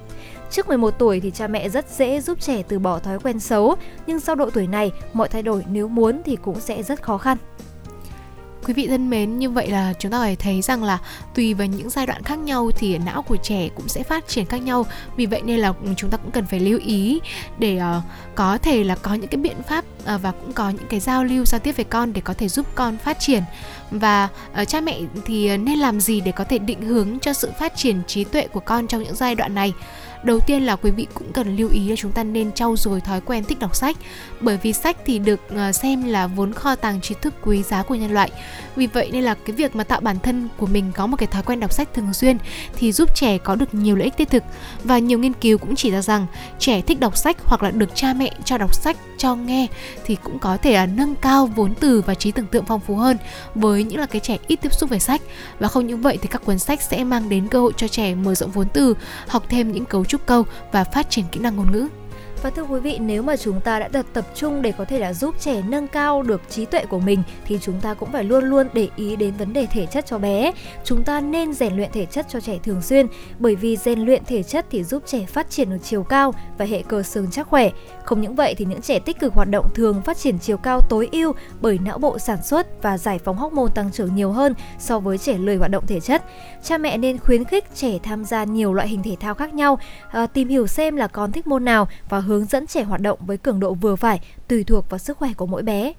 Trước 11 tuổi thì cha mẹ rất dễ giúp trẻ từ bỏ thói quen xấu, nhưng sau độ tuổi này, mọi thay đổi nếu muốn thì cũng sẽ rất khó khăn. Quý vị thân mến, như vậy là chúng ta phải thấy rằng là tùy vào những giai đoạn khác nhau thì não của trẻ cũng sẽ phát triển khác nhau. Vì vậy nên là chúng ta cũng cần phải lưu ý để uh, có thể là có những cái biện pháp uh, và cũng có những cái giao lưu giao tiếp với con để có thể giúp con phát triển. Và uh, cha mẹ thì nên làm gì để có thể định hướng cho sự phát triển trí tuệ của con trong những giai đoạn này? Đầu tiên là quý vị cũng cần lưu ý là chúng ta nên trau dồi thói quen thích đọc sách, bởi vì sách thì được ờ, xem là vốn kho tàng trí thức quý giá của nhân loại. Vì vậy nên là cái việc mà tạo bản thân của mình có một cái thói quen đọc sách thường xuyên thì giúp trẻ có được nhiều lợi ích thiết thực. Và nhiều nghiên cứu cũng chỉ ra rằng trẻ thích đọc sách hoặc là được cha mẹ cho đọc sách, cho nghe thì cũng có thể là nâng cao vốn từ và trí tưởng tượng phong phú hơn với những là cái trẻ ít tiếp xúc về sách. Và không những vậy thì các cuốn sách sẽ mang đến cơ hội cho trẻ mở rộng vốn từ, học thêm những cấu trúc câu và phát triển kỹ năng ngôn ngữ và thưa quý vị, nếu mà chúng ta đã tập tập trung để có thể là giúp trẻ nâng cao được trí tuệ của mình thì chúng ta cũng phải luôn luôn để ý đến vấn đề thể chất cho bé. Chúng ta nên rèn luyện thể chất cho trẻ thường xuyên bởi vì rèn luyện thể chất thì giúp trẻ phát triển được chiều cao và hệ cơ xương chắc khỏe. Không những vậy thì những trẻ tích cực hoạt động thường phát triển chiều cao tối ưu bởi não bộ sản xuất và giải phóng hormone tăng trưởng nhiều hơn so với trẻ lười hoạt động thể chất. Cha mẹ nên khuyến khích trẻ tham gia nhiều loại hình thể thao khác nhau, à, tìm hiểu xem là con thích môn nào và hướng dẫn trẻ hoạt động với cường độ vừa phải tùy thuộc vào sức khỏe của mỗi bé.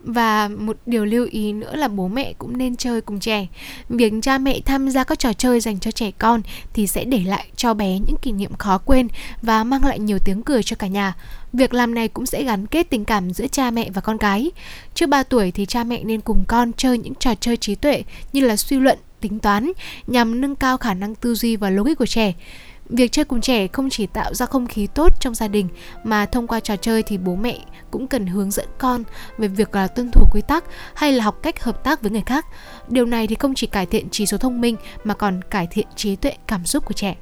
Và một điều lưu ý nữa là bố mẹ cũng nên chơi cùng trẻ. Việc cha mẹ tham gia các trò chơi dành cho trẻ con thì sẽ để lại cho bé những kỷ niệm khó quên và mang lại nhiều tiếng cười cho cả nhà. Việc làm này cũng sẽ gắn kết tình cảm giữa cha mẹ và con cái. Trước 3 tuổi thì cha mẹ nên cùng con chơi những trò chơi trí tuệ như là suy luận, tính toán nhằm nâng cao khả năng tư duy và logic của trẻ. Việc chơi cùng trẻ không chỉ tạo ra không khí tốt trong gia đình, mà thông qua trò chơi thì bố mẹ cũng cần hướng dẫn con về việc là tuân thủ quy tắc hay là học cách hợp tác với người khác. Điều này thì không chỉ cải thiện trí số thông minh mà còn cải thiện trí tuệ cảm xúc của trẻ.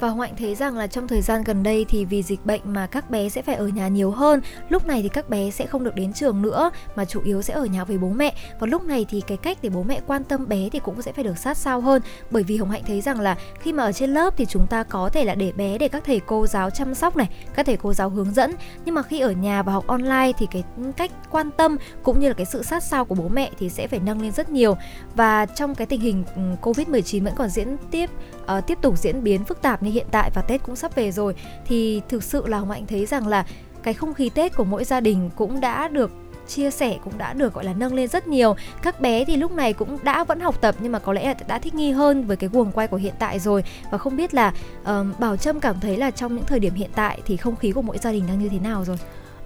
Và Hoạnh thấy rằng là trong thời gian gần đây thì vì dịch bệnh mà các bé sẽ phải ở nhà nhiều hơn. Lúc này thì các bé sẽ không được đến trường nữa, mà chủ yếu sẽ ở nhà với bố mẹ. Và lúc này thì cái cách để bố mẹ quan tâm bé thì cũng sẽ phải được sát sao hơn. Bởi vì Hồng Hạnh thấy rằng là khi mà ở trên lớp thì chúng ta có thể là để bé để các thầy cô giáo chăm sóc này, Các thầy cô giáo hướng dẫn. Nhưng mà khi ở nhà và học online thì cái cách quan tâm cũng như là cái sự sát sao của bố mẹ thì sẽ phải nâng lên rất nhiều. Và trong cái tình hình ừ, Covid-19 vẫn còn diễn tiếp uh, tiếp tục diễn biến phức tạp như hiện tại và Tết cũng sắp về rồi thì thực sự là Hồng Hạnh thấy rằng là cái không khí Tết của mỗi gia đình cũng đã được chia sẻ cũng đã được gọi là nâng lên rất nhiều. Các bé thì lúc này cũng đã vẫn học tập nhưng mà có lẽ là đã thích nghi hơn với cái guồng quay của hiện tại rồi. Và không biết là uh, bảo trâm cảm thấy là trong những thời điểm hiện tại thì không khí của mỗi gia đình đang như thế nào rồi?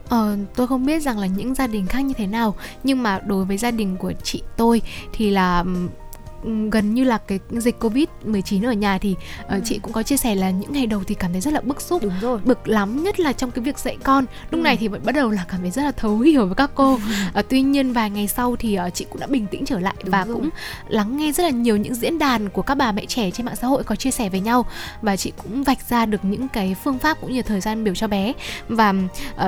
Ờ, tôi không biết rằng là những gia đình khác như thế nào. Nhưng mà đối với gia đình của chị tôi thì là gần như là cái dịch covid 19 ở nhà thì uh, ừ. chị cũng có chia sẻ là những ngày đầu thì cảm thấy rất là bức xúc đúng rồi bực lắm nhất là trong cái việc dạy con lúc ừ. này thì vẫn bắt đầu là cảm thấy rất là thấu hiểu với các cô uh, tuy nhiên vài ngày sau thì uh, chị cũng đã bình tĩnh trở lại đúng và rồi. cũng lắng nghe rất là nhiều những diễn đàn của các bà mẹ trẻ trên mạng xã hội có chia sẻ với nhau và chị cũng vạch ra được những cái phương pháp cũng như thời gian biểu cho bé và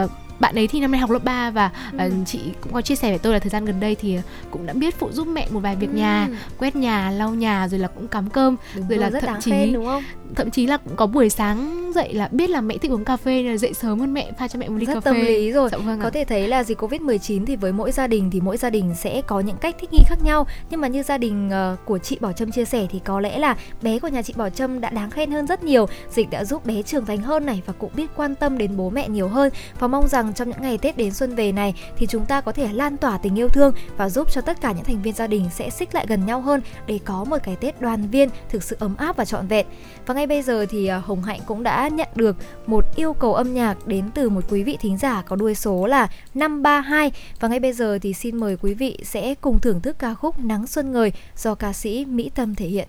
uh, bạn ấy thì năm nay học lớp 3 và ừ. uh, chị cũng có chia sẻ với tôi là thời gian gần đây thì cũng đã biết phụ giúp mẹ một vài việc ừ. nhà quét nhà lau nhà rồi là cũng cắm cơm đúng rồi, rồi là thậm chí khen, đúng không? thậm chí là cũng có buổi sáng dậy là biết là mẹ thích uống cà phê là dậy sớm hơn mẹ pha cho mẹ một ly rất cà phê tâm lý rồi dạ, vâng có à. thể thấy là dịch covid 19 thì với mỗi gia đình thì mỗi gia đình sẽ có những cách thích nghi khác nhau nhưng mà như gia đình uh, của chị Bảo Trâm chia sẻ thì có lẽ là bé của nhà chị Bảo Trâm đã đáng khen hơn rất nhiều dịch đã giúp bé trưởng thành hơn này và cũng biết quan tâm đến bố mẹ nhiều hơn và mong rằng trong những ngày Tết đến xuân về này thì chúng ta có thể lan tỏa tình yêu thương và giúp cho tất cả những thành viên gia đình sẽ xích lại gần nhau hơn để có một cái Tết đoàn viên thực sự ấm áp và trọn vẹn và ngay bây giờ thì à, Hồng Hạnh cũng đã nhận được một yêu cầu âm nhạc đến từ một quý vị thính giả có đuôi số là 532 và ngay bây giờ thì xin mời quý vị sẽ cùng thưởng thức ca khúc Nắng Xuân Ngời do ca sĩ Mỹ Tâm thể hiện.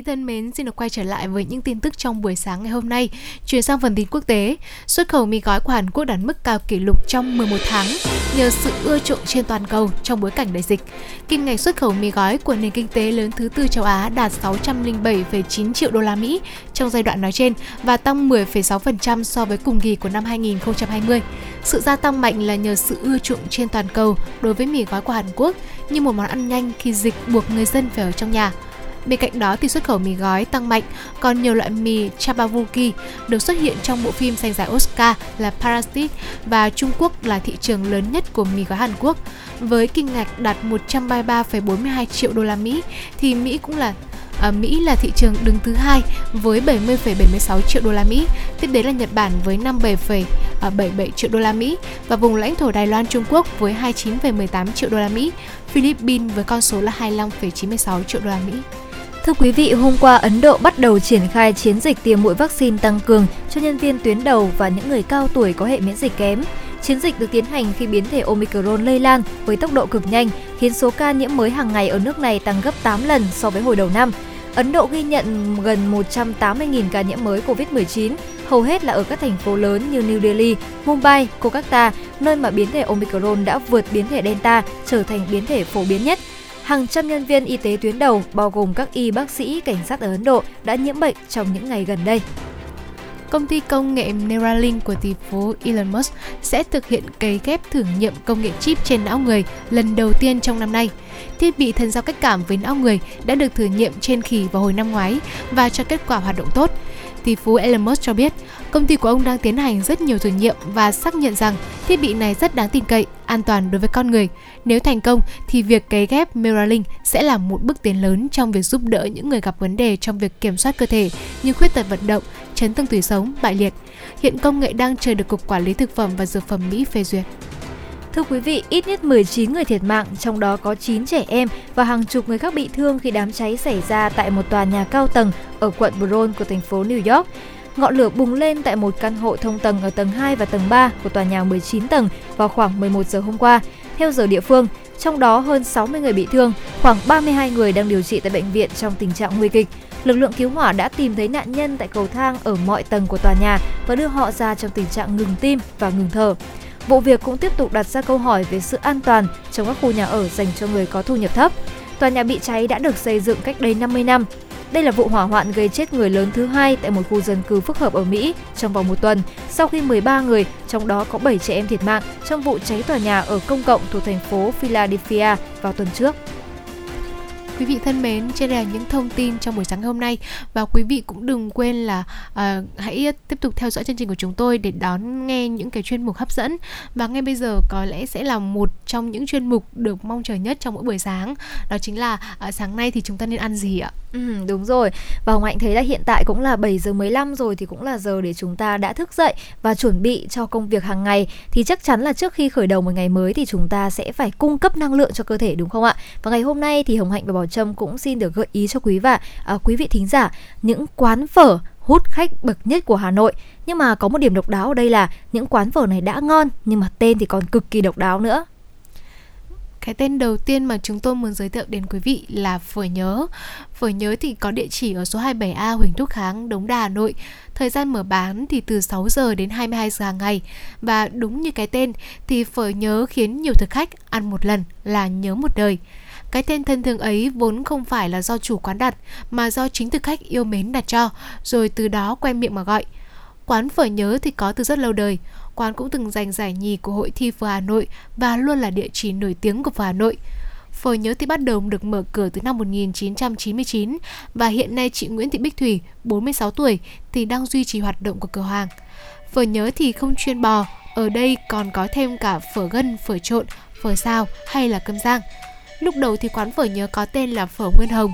Vị thân mến, xin được quay trở lại với những tin tức trong buổi sáng ngày hôm nay. Chuyển sang phần tin quốc tế, xuất khẩu mì gói của Hàn Quốc đạt mức cao kỷ lục trong 11 tháng nhờ sự ưa chuộng trên toàn cầu trong bối cảnh đại dịch. Kim ngạch xuất khẩu mì gói của nền kinh tế lớn thứ tư châu Á đạt 607,9 triệu đô la Mỹ trong giai đoạn nói trên và tăng 10,6% so với cùng kỳ của năm 2020. Sự gia tăng mạnh là nhờ sự ưa chuộng trên toàn cầu đối với mì gói của Hàn Quốc như một món ăn nhanh khi dịch buộc người dân phải ở trong nhà. Bên cạnh đó thì xuất khẩu mì gói tăng mạnh, còn nhiều loại mì chabavuki được xuất hiện trong bộ phim giành giải Oscar là Parasite và Trung Quốc là thị trường lớn nhất của mì gói Hàn Quốc. Với kim ngạch đạt 133,42 triệu đô la Mỹ thì Mỹ cũng là ở Mỹ là thị trường đứng thứ hai với 70,76 triệu đô la Mỹ, tiếp đến là Nhật Bản với 57,77 triệu đô la Mỹ và vùng lãnh thổ Đài Loan Trung Quốc với 29,18 triệu đô la Mỹ, Philippines với con số là 25,96 triệu đô la Mỹ. Thưa quý vị, hôm qua Ấn Độ bắt đầu triển khai chiến dịch tiêm mũi vaccine tăng cường cho nhân viên tuyến đầu và những người cao tuổi có hệ miễn dịch kém. Chiến dịch được tiến hành khi biến thể Omicron lây lan với tốc độ cực nhanh, khiến số ca nhiễm mới hàng ngày ở nước này tăng gấp 8 lần so với hồi đầu năm. Ấn Độ ghi nhận gần 180.000 ca nhiễm mới COVID-19, hầu hết là ở các thành phố lớn như New Delhi, Mumbai, Kolkata, nơi mà biến thể Omicron đã vượt biến thể Delta trở thành biến thể phổ biến nhất. Hàng trăm nhân viên y tế tuyến đầu, bao gồm các y bác sĩ, cảnh sát ở Ấn Độ đã nhiễm bệnh trong những ngày gần đây. Công ty công nghệ Neuralink của tỷ phú Elon Musk sẽ thực hiện cấy ghép thử nghiệm công nghệ chip trên não người lần đầu tiên trong năm nay. Thiết bị thân giao cách cảm với não người đã được thử nghiệm trên khỉ vào hồi năm ngoái và cho kết quả hoạt động tốt. Tỷ phú Elon Musk cho biết, công ty của ông đang tiến hành rất nhiều thử nghiệm và xác nhận rằng thiết bị này rất đáng tin cậy, an toàn đối với con người. Nếu thành công thì việc cấy ghép Neuralink sẽ là một bước tiến lớn trong việc giúp đỡ những người gặp vấn đề trong việc kiểm soát cơ thể như khuyết tật vận động, chấn thương tủy sống, bại liệt. Hiện công nghệ đang chờ được Cục Quản lý Thực phẩm và Dược phẩm Mỹ phê duyệt. Thưa quý vị, ít nhất 19 người thiệt mạng, trong đó có 9 trẻ em và hàng chục người khác bị thương khi đám cháy xảy ra tại một tòa nhà cao tầng ở quận Bronx của thành phố New York. Ngọn lửa bùng lên tại một căn hộ thông tầng ở tầng 2 và tầng 3 của tòa nhà 19 tầng vào khoảng 11 giờ hôm qua. Theo giờ địa phương, trong đó hơn 60 người bị thương, khoảng 32 người đang điều trị tại bệnh viện trong tình trạng nguy kịch. Lực lượng cứu hỏa đã tìm thấy nạn nhân tại cầu thang ở mọi tầng của tòa nhà và đưa họ ra trong tình trạng ngừng tim và ngừng thở. Vụ việc cũng tiếp tục đặt ra câu hỏi về sự an toàn trong các khu nhà ở dành cho người có thu nhập thấp. Tòa nhà bị cháy đã được xây dựng cách đây 50 năm. Đây là vụ hỏa hoạn gây chết người lớn thứ hai tại một khu dân cư phức hợp ở Mỹ trong vòng một tuần, sau khi 13 người, trong đó có 7 trẻ em thiệt mạng trong vụ cháy tòa nhà ở công cộng thuộc thành phố Philadelphia vào tuần trước. Quý vị thân mến, trên đây là những thông tin trong buổi sáng hôm nay và quý vị cũng đừng quên là uh, hãy tiếp tục theo dõi chương trình của chúng tôi để đón nghe những cái chuyên mục hấp dẫn và ngay bây giờ có lẽ sẽ là một trong những chuyên mục được mong chờ nhất trong mỗi buổi sáng đó chính là uh, sáng nay thì chúng ta nên ăn gì ạ? Ừ, đúng rồi. Và Hồng Hạnh thấy là hiện tại cũng là 7 giờ 15 rồi thì cũng là giờ để chúng ta đã thức dậy và chuẩn bị cho công việc hàng ngày thì chắc chắn là trước khi khởi đầu một ngày mới thì chúng ta sẽ phải cung cấp năng lượng cho cơ thể đúng không ạ? Và ngày hôm nay thì Hồng Hạnh và Bảo Trâm cũng xin được gợi ý cho quý và à, quý vị thính giả những quán phở hút khách bậc nhất của Hà Nội. Nhưng mà có một điểm độc đáo ở đây là những quán phở này đã ngon nhưng mà tên thì còn cực kỳ độc đáo nữa. Cái tên đầu tiên mà chúng tôi muốn giới thiệu đến quý vị là Phở Nhớ. Phở Nhớ thì có địa chỉ ở số 27A Huỳnh Thúc Kháng, Đống Đa, Hà Nội. Thời gian mở bán thì từ 6 giờ đến 22 giờ hàng ngày. Và đúng như cái tên thì Phở Nhớ khiến nhiều thực khách ăn một lần là nhớ một đời. Cái tên thân thương ấy vốn không phải là do chủ quán đặt mà do chính thực khách yêu mến đặt cho, rồi từ đó quen miệng mà gọi. Quán phở nhớ thì có từ rất lâu đời, quán cũng từng giành giải nhì của hội thi phở Hà Nội và luôn là địa chỉ nổi tiếng của phở Hà Nội. Phở nhớ thì bắt đầu được mở cửa từ năm 1999 và hiện nay chị Nguyễn Thị Bích Thủy, 46 tuổi, thì đang duy trì hoạt động của cửa hàng. Phở nhớ thì không chuyên bò, ở đây còn có thêm cả phở gân, phở trộn, phở sao hay là cơm rang. Lúc đầu thì quán phở nhớ có tên là phở Nguyên Hồng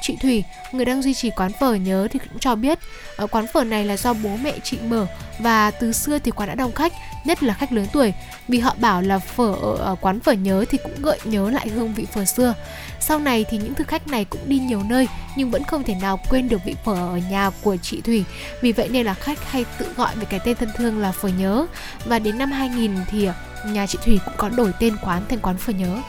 Chị Thủy, người đang duy trì quán phở nhớ thì cũng cho biết ở quán phở này là do bố mẹ chị mở và từ xưa thì quán đã đông khách, nhất là khách lớn tuổi vì họ bảo là phở ở quán phở nhớ thì cũng gợi nhớ lại hương vị phở xưa. Sau này thì những thực khách này cũng đi nhiều nơi nhưng vẫn không thể nào quên được vị phở ở nhà của chị Thủy. Vì vậy nên là khách hay tự gọi về cái tên thân thương là phở nhớ. Và đến năm 2000 thì ờ, nhà chị Thủy cũng có đổi tên quán thành quán phở nhớ.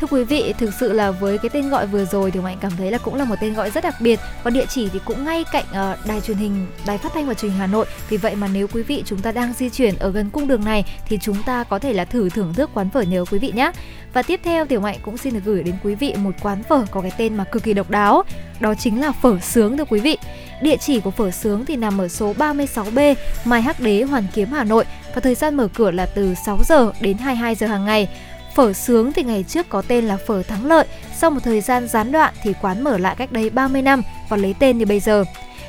Thưa quý vị, thực sự là với cái tên gọi vừa rồi thì Mạnh cảm thấy là cũng là một tên gọi rất đặc biệt và địa chỉ thì cũng ngay cạnh uh, đài truyền hình, đài phát thanh và truyền hình Hà Nội. Vì vậy mà nếu quý vị chúng ta đang di chuyển ở gần cung đường này thì chúng ta có thể là thử thưởng thức quán phở nhớ quý vị nhé. Và tiếp theo Tiểu Mạnh cũng xin được gửi đến quý vị một quán phở có cái tên mà cực kỳ độc đáo, đó chính là phở sướng thưa quý vị. Địa chỉ của phở sướng thì nằm ở số 36B Mai Hắc Đế Hoàn Kiếm Hà Nội và thời gian mở cửa là từ 6 giờ đến 22 giờ hàng ngày. Phở sướng thì ngày trước có tên là phở thắng lợi, sau một thời gian gián đoạn thì quán mở lại cách đây 30 năm và lấy tên như bây giờ.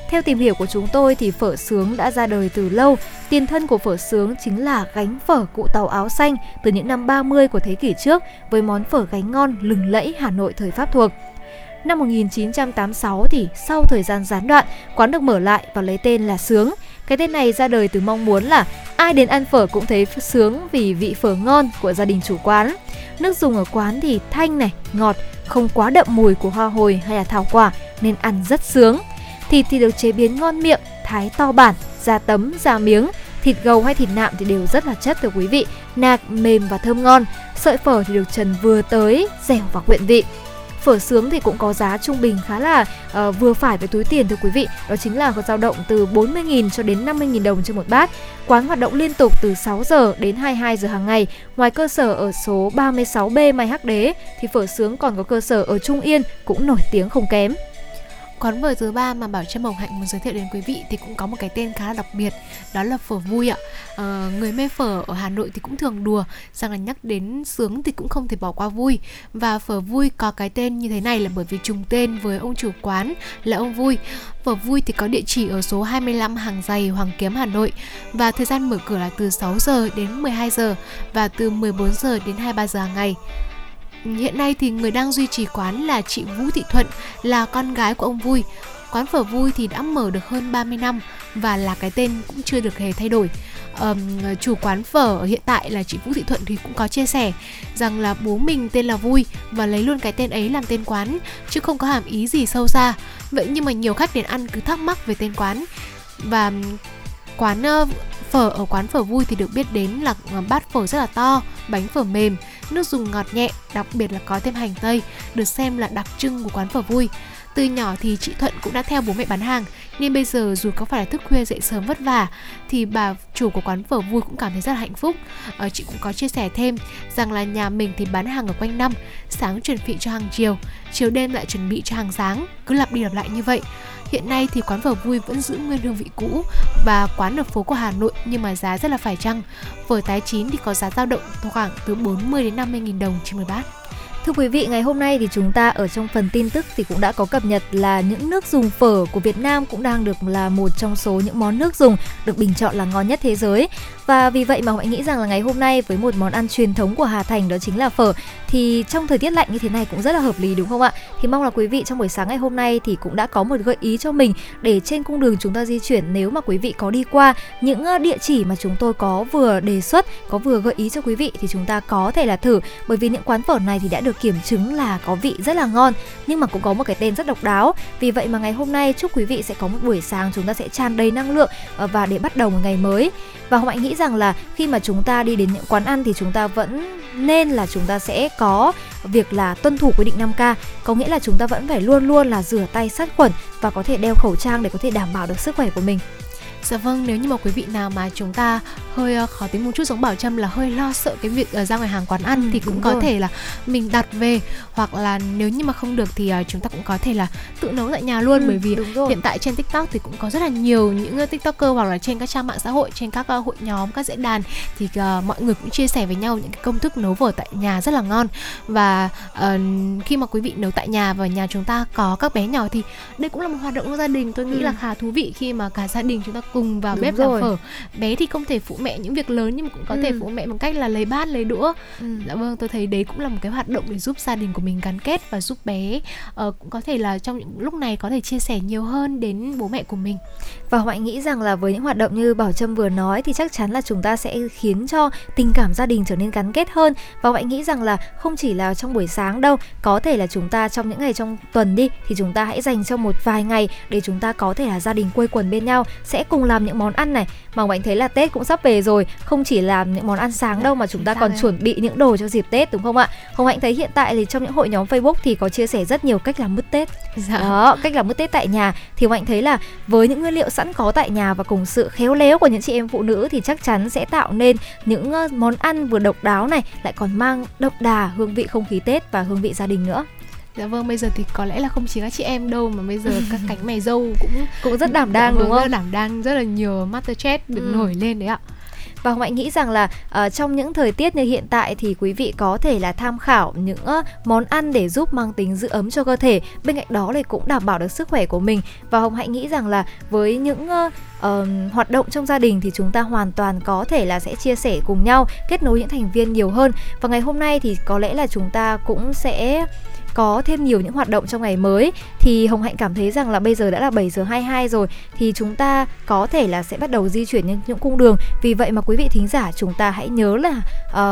Theo tìm hiểu của chúng tôi thì phở sướng đã ra đời từ lâu. Tiền thân của phở sướng chính là gánh phở cụ tàu áo xanh từ những năm 30 của thế kỷ trước với món phở gánh ngon lừng lẫy Hà Nội thời Pháp thuộc. Năm 1986 thì sau thời gian gián đoạn, quán được mở lại và lấy tên là Sướng. Cái tên này ra đời từ mong muốn là ai đến ăn phở cũng thấy sướng vì vị phở ngon của gia đình chủ quán. Nước dùng ở quán thì thanh này, ngọt, không quá đậm mùi của hoa hồi hay là thảo quả nên ăn rất sướng. Thịt thì được chế biến ngon miệng, thái to bản, da tấm, da miếng. Thịt gầu hay thịt nạm thì đều rất là chất thưa quý vị, nạc, mềm và thơm ngon. Sợi phở thì được trần vừa tới, dẻo và quyện vị phở sướng thì cũng có giá trung bình khá là uh, vừa phải với túi tiền thưa quý vị. Đó chính là có dao động từ 40.000 cho đến 50.000 đồng trên một bát. Quán hoạt động liên tục từ 6 giờ đến 22 giờ hàng ngày. Ngoài cơ sở ở số 36B Mai Hắc Đế thì phở sướng còn có cơ sở ở Trung Yên cũng nổi tiếng không kém. Quán phở thứ ba mà Bảo Trâm Hồng Hạnh muốn giới thiệu đến quý vị thì cũng có một cái tên khá là đặc biệt, đó là phở vui ạ. À, người mê phở ở Hà Nội thì cũng thường đùa rằng là nhắc đến sướng thì cũng không thể bỏ qua vui. Và phở vui có cái tên như thế này là bởi vì trùng tên với ông chủ quán là ông Vui. Phở vui thì có địa chỉ ở số 25 Hàng Giày, Hoàng Kiếm, Hà Nội và thời gian mở cửa là từ 6 giờ đến 12 giờ và từ 14 giờ đến 23 giờ hàng ngày. Hiện nay thì người đang duy trì quán là chị Vũ Thị Thuận, là con gái của ông Vui. Quán phở Vui thì đã mở được hơn 30 năm và là cái tên cũng chưa được hề thay đổi. Um, chủ quán phở hiện tại là chị Vũ Thị Thuận thì cũng có chia sẻ rằng là bố mình tên là Vui và lấy luôn cái tên ấy làm tên quán chứ không có hàm ý gì sâu xa. Vậy nhưng mà nhiều khách đến ăn cứ thắc mắc về tên quán và quán uh, phở ở quán phở vui thì được biết đến là ờ, bát phở rất là to, bánh phở mềm, nước dùng ngọt nhẹ, đặc biệt là có thêm hành tây, được xem là đặc trưng của quán phở vui. Từ nhỏ thì chị Thuận cũng đã theo bố mẹ bán hàng Nên bây giờ dù có phải là thức khuya dậy sớm vất vả Thì bà chủ của quán phở vui cũng cảm thấy rất là hạnh phúc ờ, Chị cũng có chia sẻ thêm rằng là nhà mình thì bán hàng ở quanh năm Sáng chuẩn bị cho hàng chiều Chiều đêm lại chuẩn bị cho hàng sáng Cứ lặp đi lặp lại như vậy Hiện nay thì quán phở vui vẫn giữ nguyên hương vị cũ và quán ở phố của Hà Nội nhưng mà giá rất là phải chăng. Phở tái chín thì có giá dao động khoảng từ 40 đến 50 nghìn đồng trên một bát. Thưa quý vị, ngày hôm nay thì chúng ta ở trong phần tin tức thì cũng đã có cập nhật là những nước dùng phở của Việt Nam cũng đang được là một trong số những món nước dùng được bình chọn là ngon nhất thế giới. Và vì vậy mà họ nghĩ rằng là ngày hôm nay với một món ăn truyền thống của Hà Thành đó chính là phở thì trong thời tiết lạnh như thế này cũng rất là hợp lý đúng không ạ? Thì mong là quý vị trong buổi sáng ngày hôm nay thì cũng đã có một gợi ý cho mình để trên cung đường chúng ta di chuyển nếu mà quý vị có đi qua những ờ, địa chỉ mà chúng tôi có vừa đề xuất, có vừa gợi ý cho quý vị thì chúng ta có thể là thử bởi vì những quán phở này thì đã được kiểm chứng là có vị rất là ngon nhưng mà cũng có một cái tên rất độc đáo. Vì vậy mà ngày hôm nay chúc quý vị sẽ có một buổi sáng chúng ta sẽ tràn đầy năng lượng ờ, và để bắt đầu một ngày mới. Và Hồng Hạnh nghĩ rằng là khi mà chúng ta đi đến những quán ăn thì chúng ta vẫn nên là chúng ta sẽ có việc là tuân thủ quy định 5K có nghĩa là chúng ta vẫn phải luôn luôn là rửa tay sát khuẩn và có thể đeo khẩu trang để có thể đảm bảo được sức khỏe của mình. Dạ vâng, nếu như mà quý vị nào mà chúng ta hơi uh, khó tính một chút giống Bảo Trâm là hơi lo sợ cái việc uh, ra ngoài hàng quán ăn ừ, thì cũng có rồi. thể là mình đặt về. Hoặc là nếu như mà không được thì uh, chúng ta cũng có thể là tự nấu tại nhà luôn. Ừ, bởi vì hiện tại trên TikTok thì cũng có rất là nhiều những TikToker hoặc là trên các trang mạng xã hội, trên các hội nhóm, các diễn đàn thì mọi người cũng chia sẻ với nhau những cái công thức nấu phở tại nhà rất là ngon. Và uh, khi mà quý vị nấu tại nhà và nhà chúng ta có các bé nhỏ thì đây cũng là một hoạt động của gia đình. Tôi nghĩ ừ. là khá thú vị khi mà cả gia đình chúng ta cùng vào Đúng bếp rồi. làm phở bé thì không thể phụ mẹ những việc lớn nhưng mà cũng có thể Ừ. phụ mẹ bằng cách là lấy bát lấy đũa Ừ. dạ vâng tôi thấy đấy cũng là một cái hoạt động để giúp gia đình của mình gắn kết và giúp bé ờ, cũng có thể là trong những lúc này có thể chia sẻ nhiều hơn đến bố mẹ của mình Và Hạnh nghĩ rằng là với những hoạt động như Bảo Trâm vừa nói thì chắc chắn là chúng ta sẽ khiến cho tình cảm gia đình trở nên gắn kết hơn. Và Hạnh nghĩ rằng là không chỉ là trong buổi sáng đâu, có thể là chúng ta trong những ngày trong tuần đi thì chúng ta hãy dành cho một vài ngày để chúng ta có thể là gia đình quây quần bên nhau sẽ cùng làm những món ăn này. Mà Hạnh thấy là Tết cũng sắp về rồi, không chỉ làm những món ăn sáng đâu mà chúng ta còn chuẩn bị những đồ cho dịp Tết đúng không ạ? Hồng Hạnh thấy hiện tại thì trong những hội nhóm Facebook thì có chia sẻ rất nhiều cách làm mứt Tết. dạ Đó, cách làm mứt Tết tại nhà thì Hồng Hạnh thấy là với những nguyên liệu sẵn có tại nhà và cùng sự khéo léo của những chị em phụ nữ thì chắc chắn sẽ tạo nên những món ăn vừa độc đáo này lại còn mang đậm đà hương vị không khí Tết và hương vị gia đình nữa. Dạ vâng bây giờ thì có lẽ là không chỉ các chị em đâu mà bây giờ các cánh mày dâu cũng Cũng rất đảm đang đúng không? đảm đang rất là nhiều Masterchef được Ừ. nổi lên đấy ạ Và Hồng Hạnh nghĩ rằng là ờ, trong những thời tiết như hiện tại thì quý vị có thể là tham khảo những ờ, món ăn để giúp mang tính giữ ấm cho cơ thể. Bên cạnh đó thì cũng đảm bảo được sức khỏe của mình. Và Hồng Hạnh nghĩ rằng là với những ờ, ờ, hoạt động trong gia đình thì chúng ta hoàn toàn có thể là sẽ chia sẻ cùng nhau, kết nối những thành viên nhiều hơn. Và ngày hôm nay thì có lẽ là chúng ta cũng sẽ có thêm nhiều những hoạt động trong ngày mới. Thì Hồng Hạnh cảm thấy rằng là bây giờ đã là 7 giờ 22 rồi thì chúng ta có thể là sẽ bắt đầu di chuyển những những cung đường. Vì vậy mà quý vị thính giả chúng ta hãy nhớ là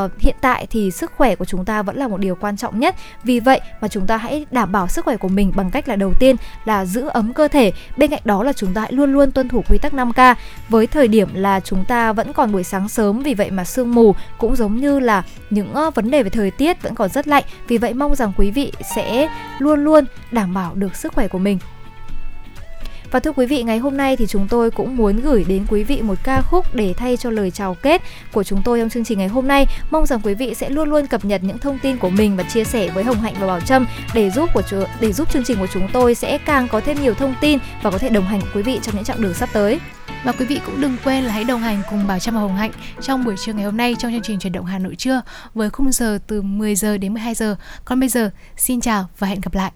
uh, hiện tại thì sức khỏe của chúng ta vẫn là một điều quan trọng nhất. Vì vậy mà chúng ta hãy đảm bảo sức khỏe của mình bằng cách là đầu tiên là giữ ấm cơ thể. Bên cạnh đó là chúng ta hãy luôn luôn tuân thủ quy tắc 5K với thời điểm là chúng ta vẫn còn buổi sáng sớm vì vậy mà sương mù cũng giống như là những uh, vấn đề về thời tiết vẫn còn rất lạnh. Vì vậy mong rằng quý vị sẽ luôn luôn đảm bảo được sức khỏe của mình và thưa quý vị, ngày hôm nay thì chúng tôi cũng muốn gửi đến quý vị một ca khúc để thay cho lời chào kết của chúng tôi trong chương trình ngày hôm nay. Mong rằng quý vị sẽ luôn luôn cập nhật những thông tin của mình và chia sẻ với Hồng Hạnh và Bảo Trâm để giúp của để giúp chương trình của chúng tôi sẽ càng có thêm nhiều thông tin và có thể đồng hành cùng quý vị trong những chặng đường sắp tới. Và quý vị cũng đừng quên là hãy đồng hành cùng Bảo Trâm và Hồng Hạnh trong buổi trưa ngày hôm nay trong chương trình chuyển động Hà Nội trưa với khung giờ từ 10 giờ đến 12 giờ. Còn bây giờ, xin chào và hẹn gặp lại.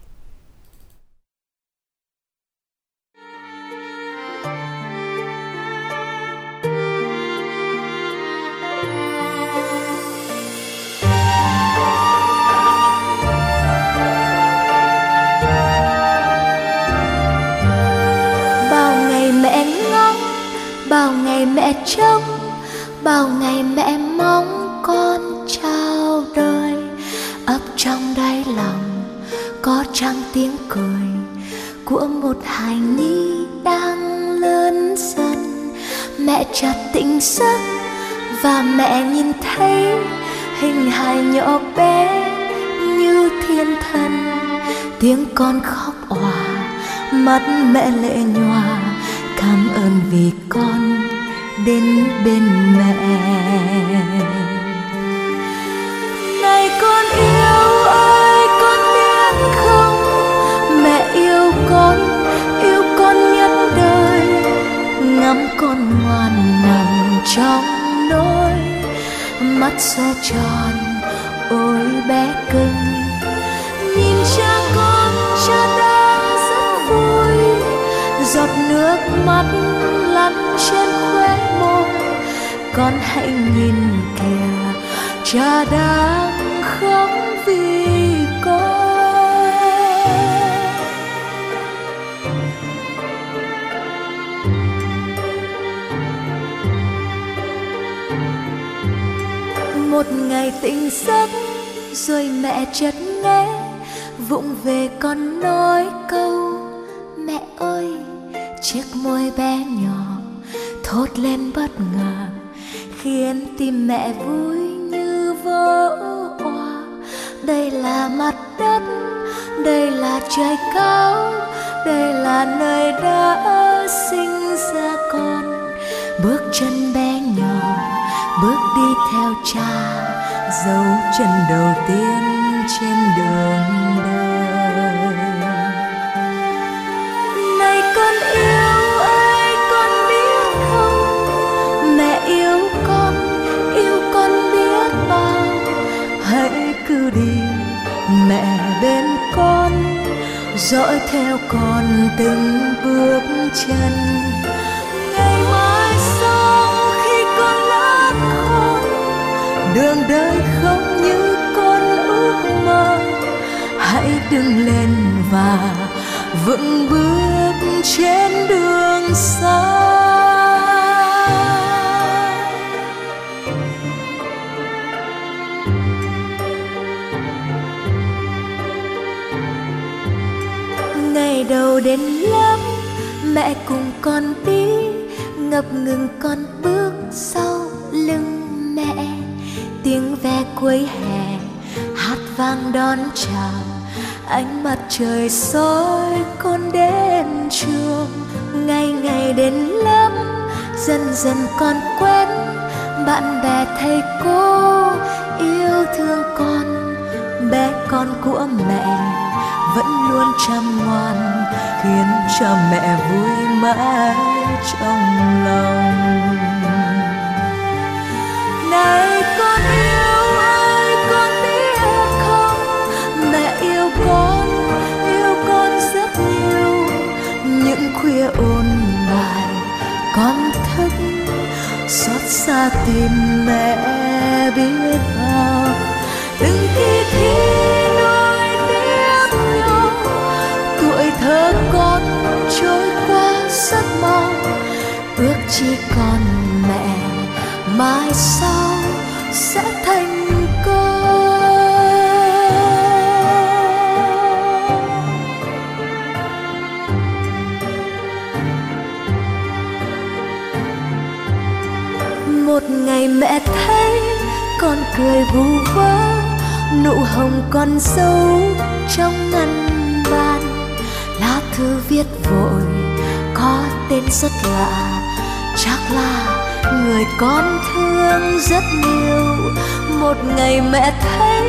Mẹ trông bao ngày mẹ mong con chào đời. Ấp trong đáy lòng có trăng tiếng cười của một hài nhi đang lớn dần. Mẹ chợt tỉnh giấc và mẹ nhìn thấy hình hài nhỏ bé như thiên thần. Tiếng con khóc òa, mắt mẹ lệ nhòa, cảm ơn vì con đến bên mẹ. Này con yêu ơi, con biết không? Mẹ yêu con yêu con nhất đời. Ngắm con ngoan nằm trong nỗi mắt xoe tròn, ôi bé cưng. Nhìn cha con cha đang rất vui, giọt nước mắt lăn trên khóe môi con hãy nhìn kìa, cha đang khóc vì con. Một ngày tỉnh giấc, rồi mẹ chợt nghe, vụng về con nói câu, mẹ ơi, chiếc môi bé nhỏ thốt lên bất ngờ, khiến tim mẹ vui như vỡ òa. Đây là mặt đất, đây là trời cao, đây là nơi đã sinh ra con. Bước chân bé nhỏ, bước đi theo cha, dấu chân đầu tiên trên đường đời dõi theo con từng bước chân. Ngày mai sau khi con lớn khôn đường đời không như con ước mơ. Hãy đứng lên và vững bước trên đường xa. Ngày đầu đến lớp mẹ cùng con đi ngập ngừng con bước sau lưng mẹ. Tiếng ve cuối hè, hát vang đón chào. Ánh mặt trời soi con đến trường. Ngày ngày đến lớp dần dần con quen. Bạn bè, thầy cô, yêu thương con. Bé con của mẹ vẫn luôn chăm ngoan, khiến cho mẹ vui mãi trong lòng. Này con yêu ơi, con biết không? Mẹ yêu con yêu con rất nhiều. Những khuya ôn bài, con thức, xót xa tìm mẹ biết bao. Từng khi thiếu giấc rất mau ước chỉ còn mẹ, mai sau sẽ thành công một ngày mẹ thấy con cười vu vơ, nụ hồng còn sâu trong ngăn bàn. Lá thư viết tên rất lạ chắc là người con thương rất nhiều một ngày mẹ thấy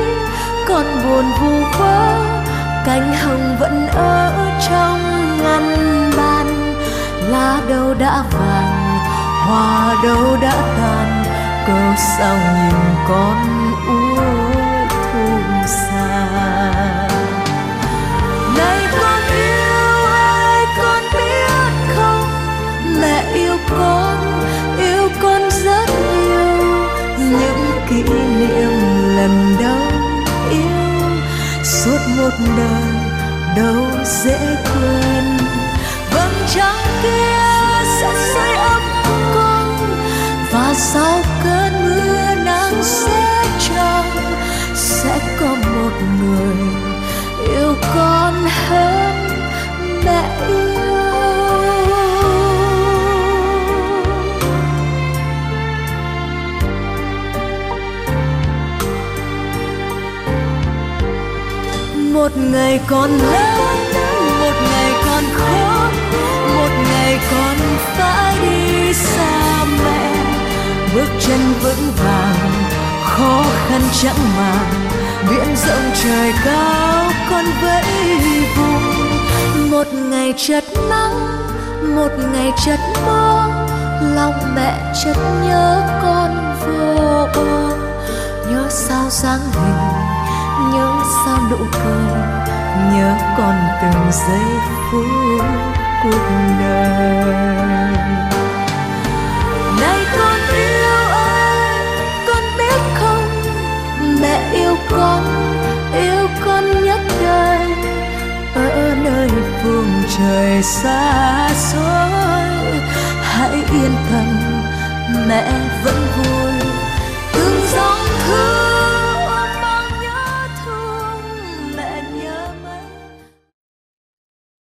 con buồn vu vơ, cánh hồng vẫn ở trong ngăn bàn lá đâu đã vàng, hoa đâu đã tàn, cớ sao nhìn con u. suốt một đời đâu dễ quên. Vầng trăng kia sẽ sưởi ấm con, và sau cơn mưa nắng sẽ trong sẽ có một người yêu con hơn mẹ yêu. Một ngày còn lớn một ngày còn khó, một ngày còn phải đi xa mẹ. Bước chân vững vàng, khó khăn chẳng màng, biển rộng trời cao con vẫy vùng. Một ngày chật nắng một ngày chật mưa lòng mẹ chợt nhớ con vô bờ. Nhớ sao dáng hình nhớ sao nụ cười, nhớ còn từng giây phút cuộc đời. Này con yêu ơi, con biết không? Mẹ yêu con yêu con nhất đời. Ở nơi phương trời xa xôi, hãy yên tâm, mẹ vẫn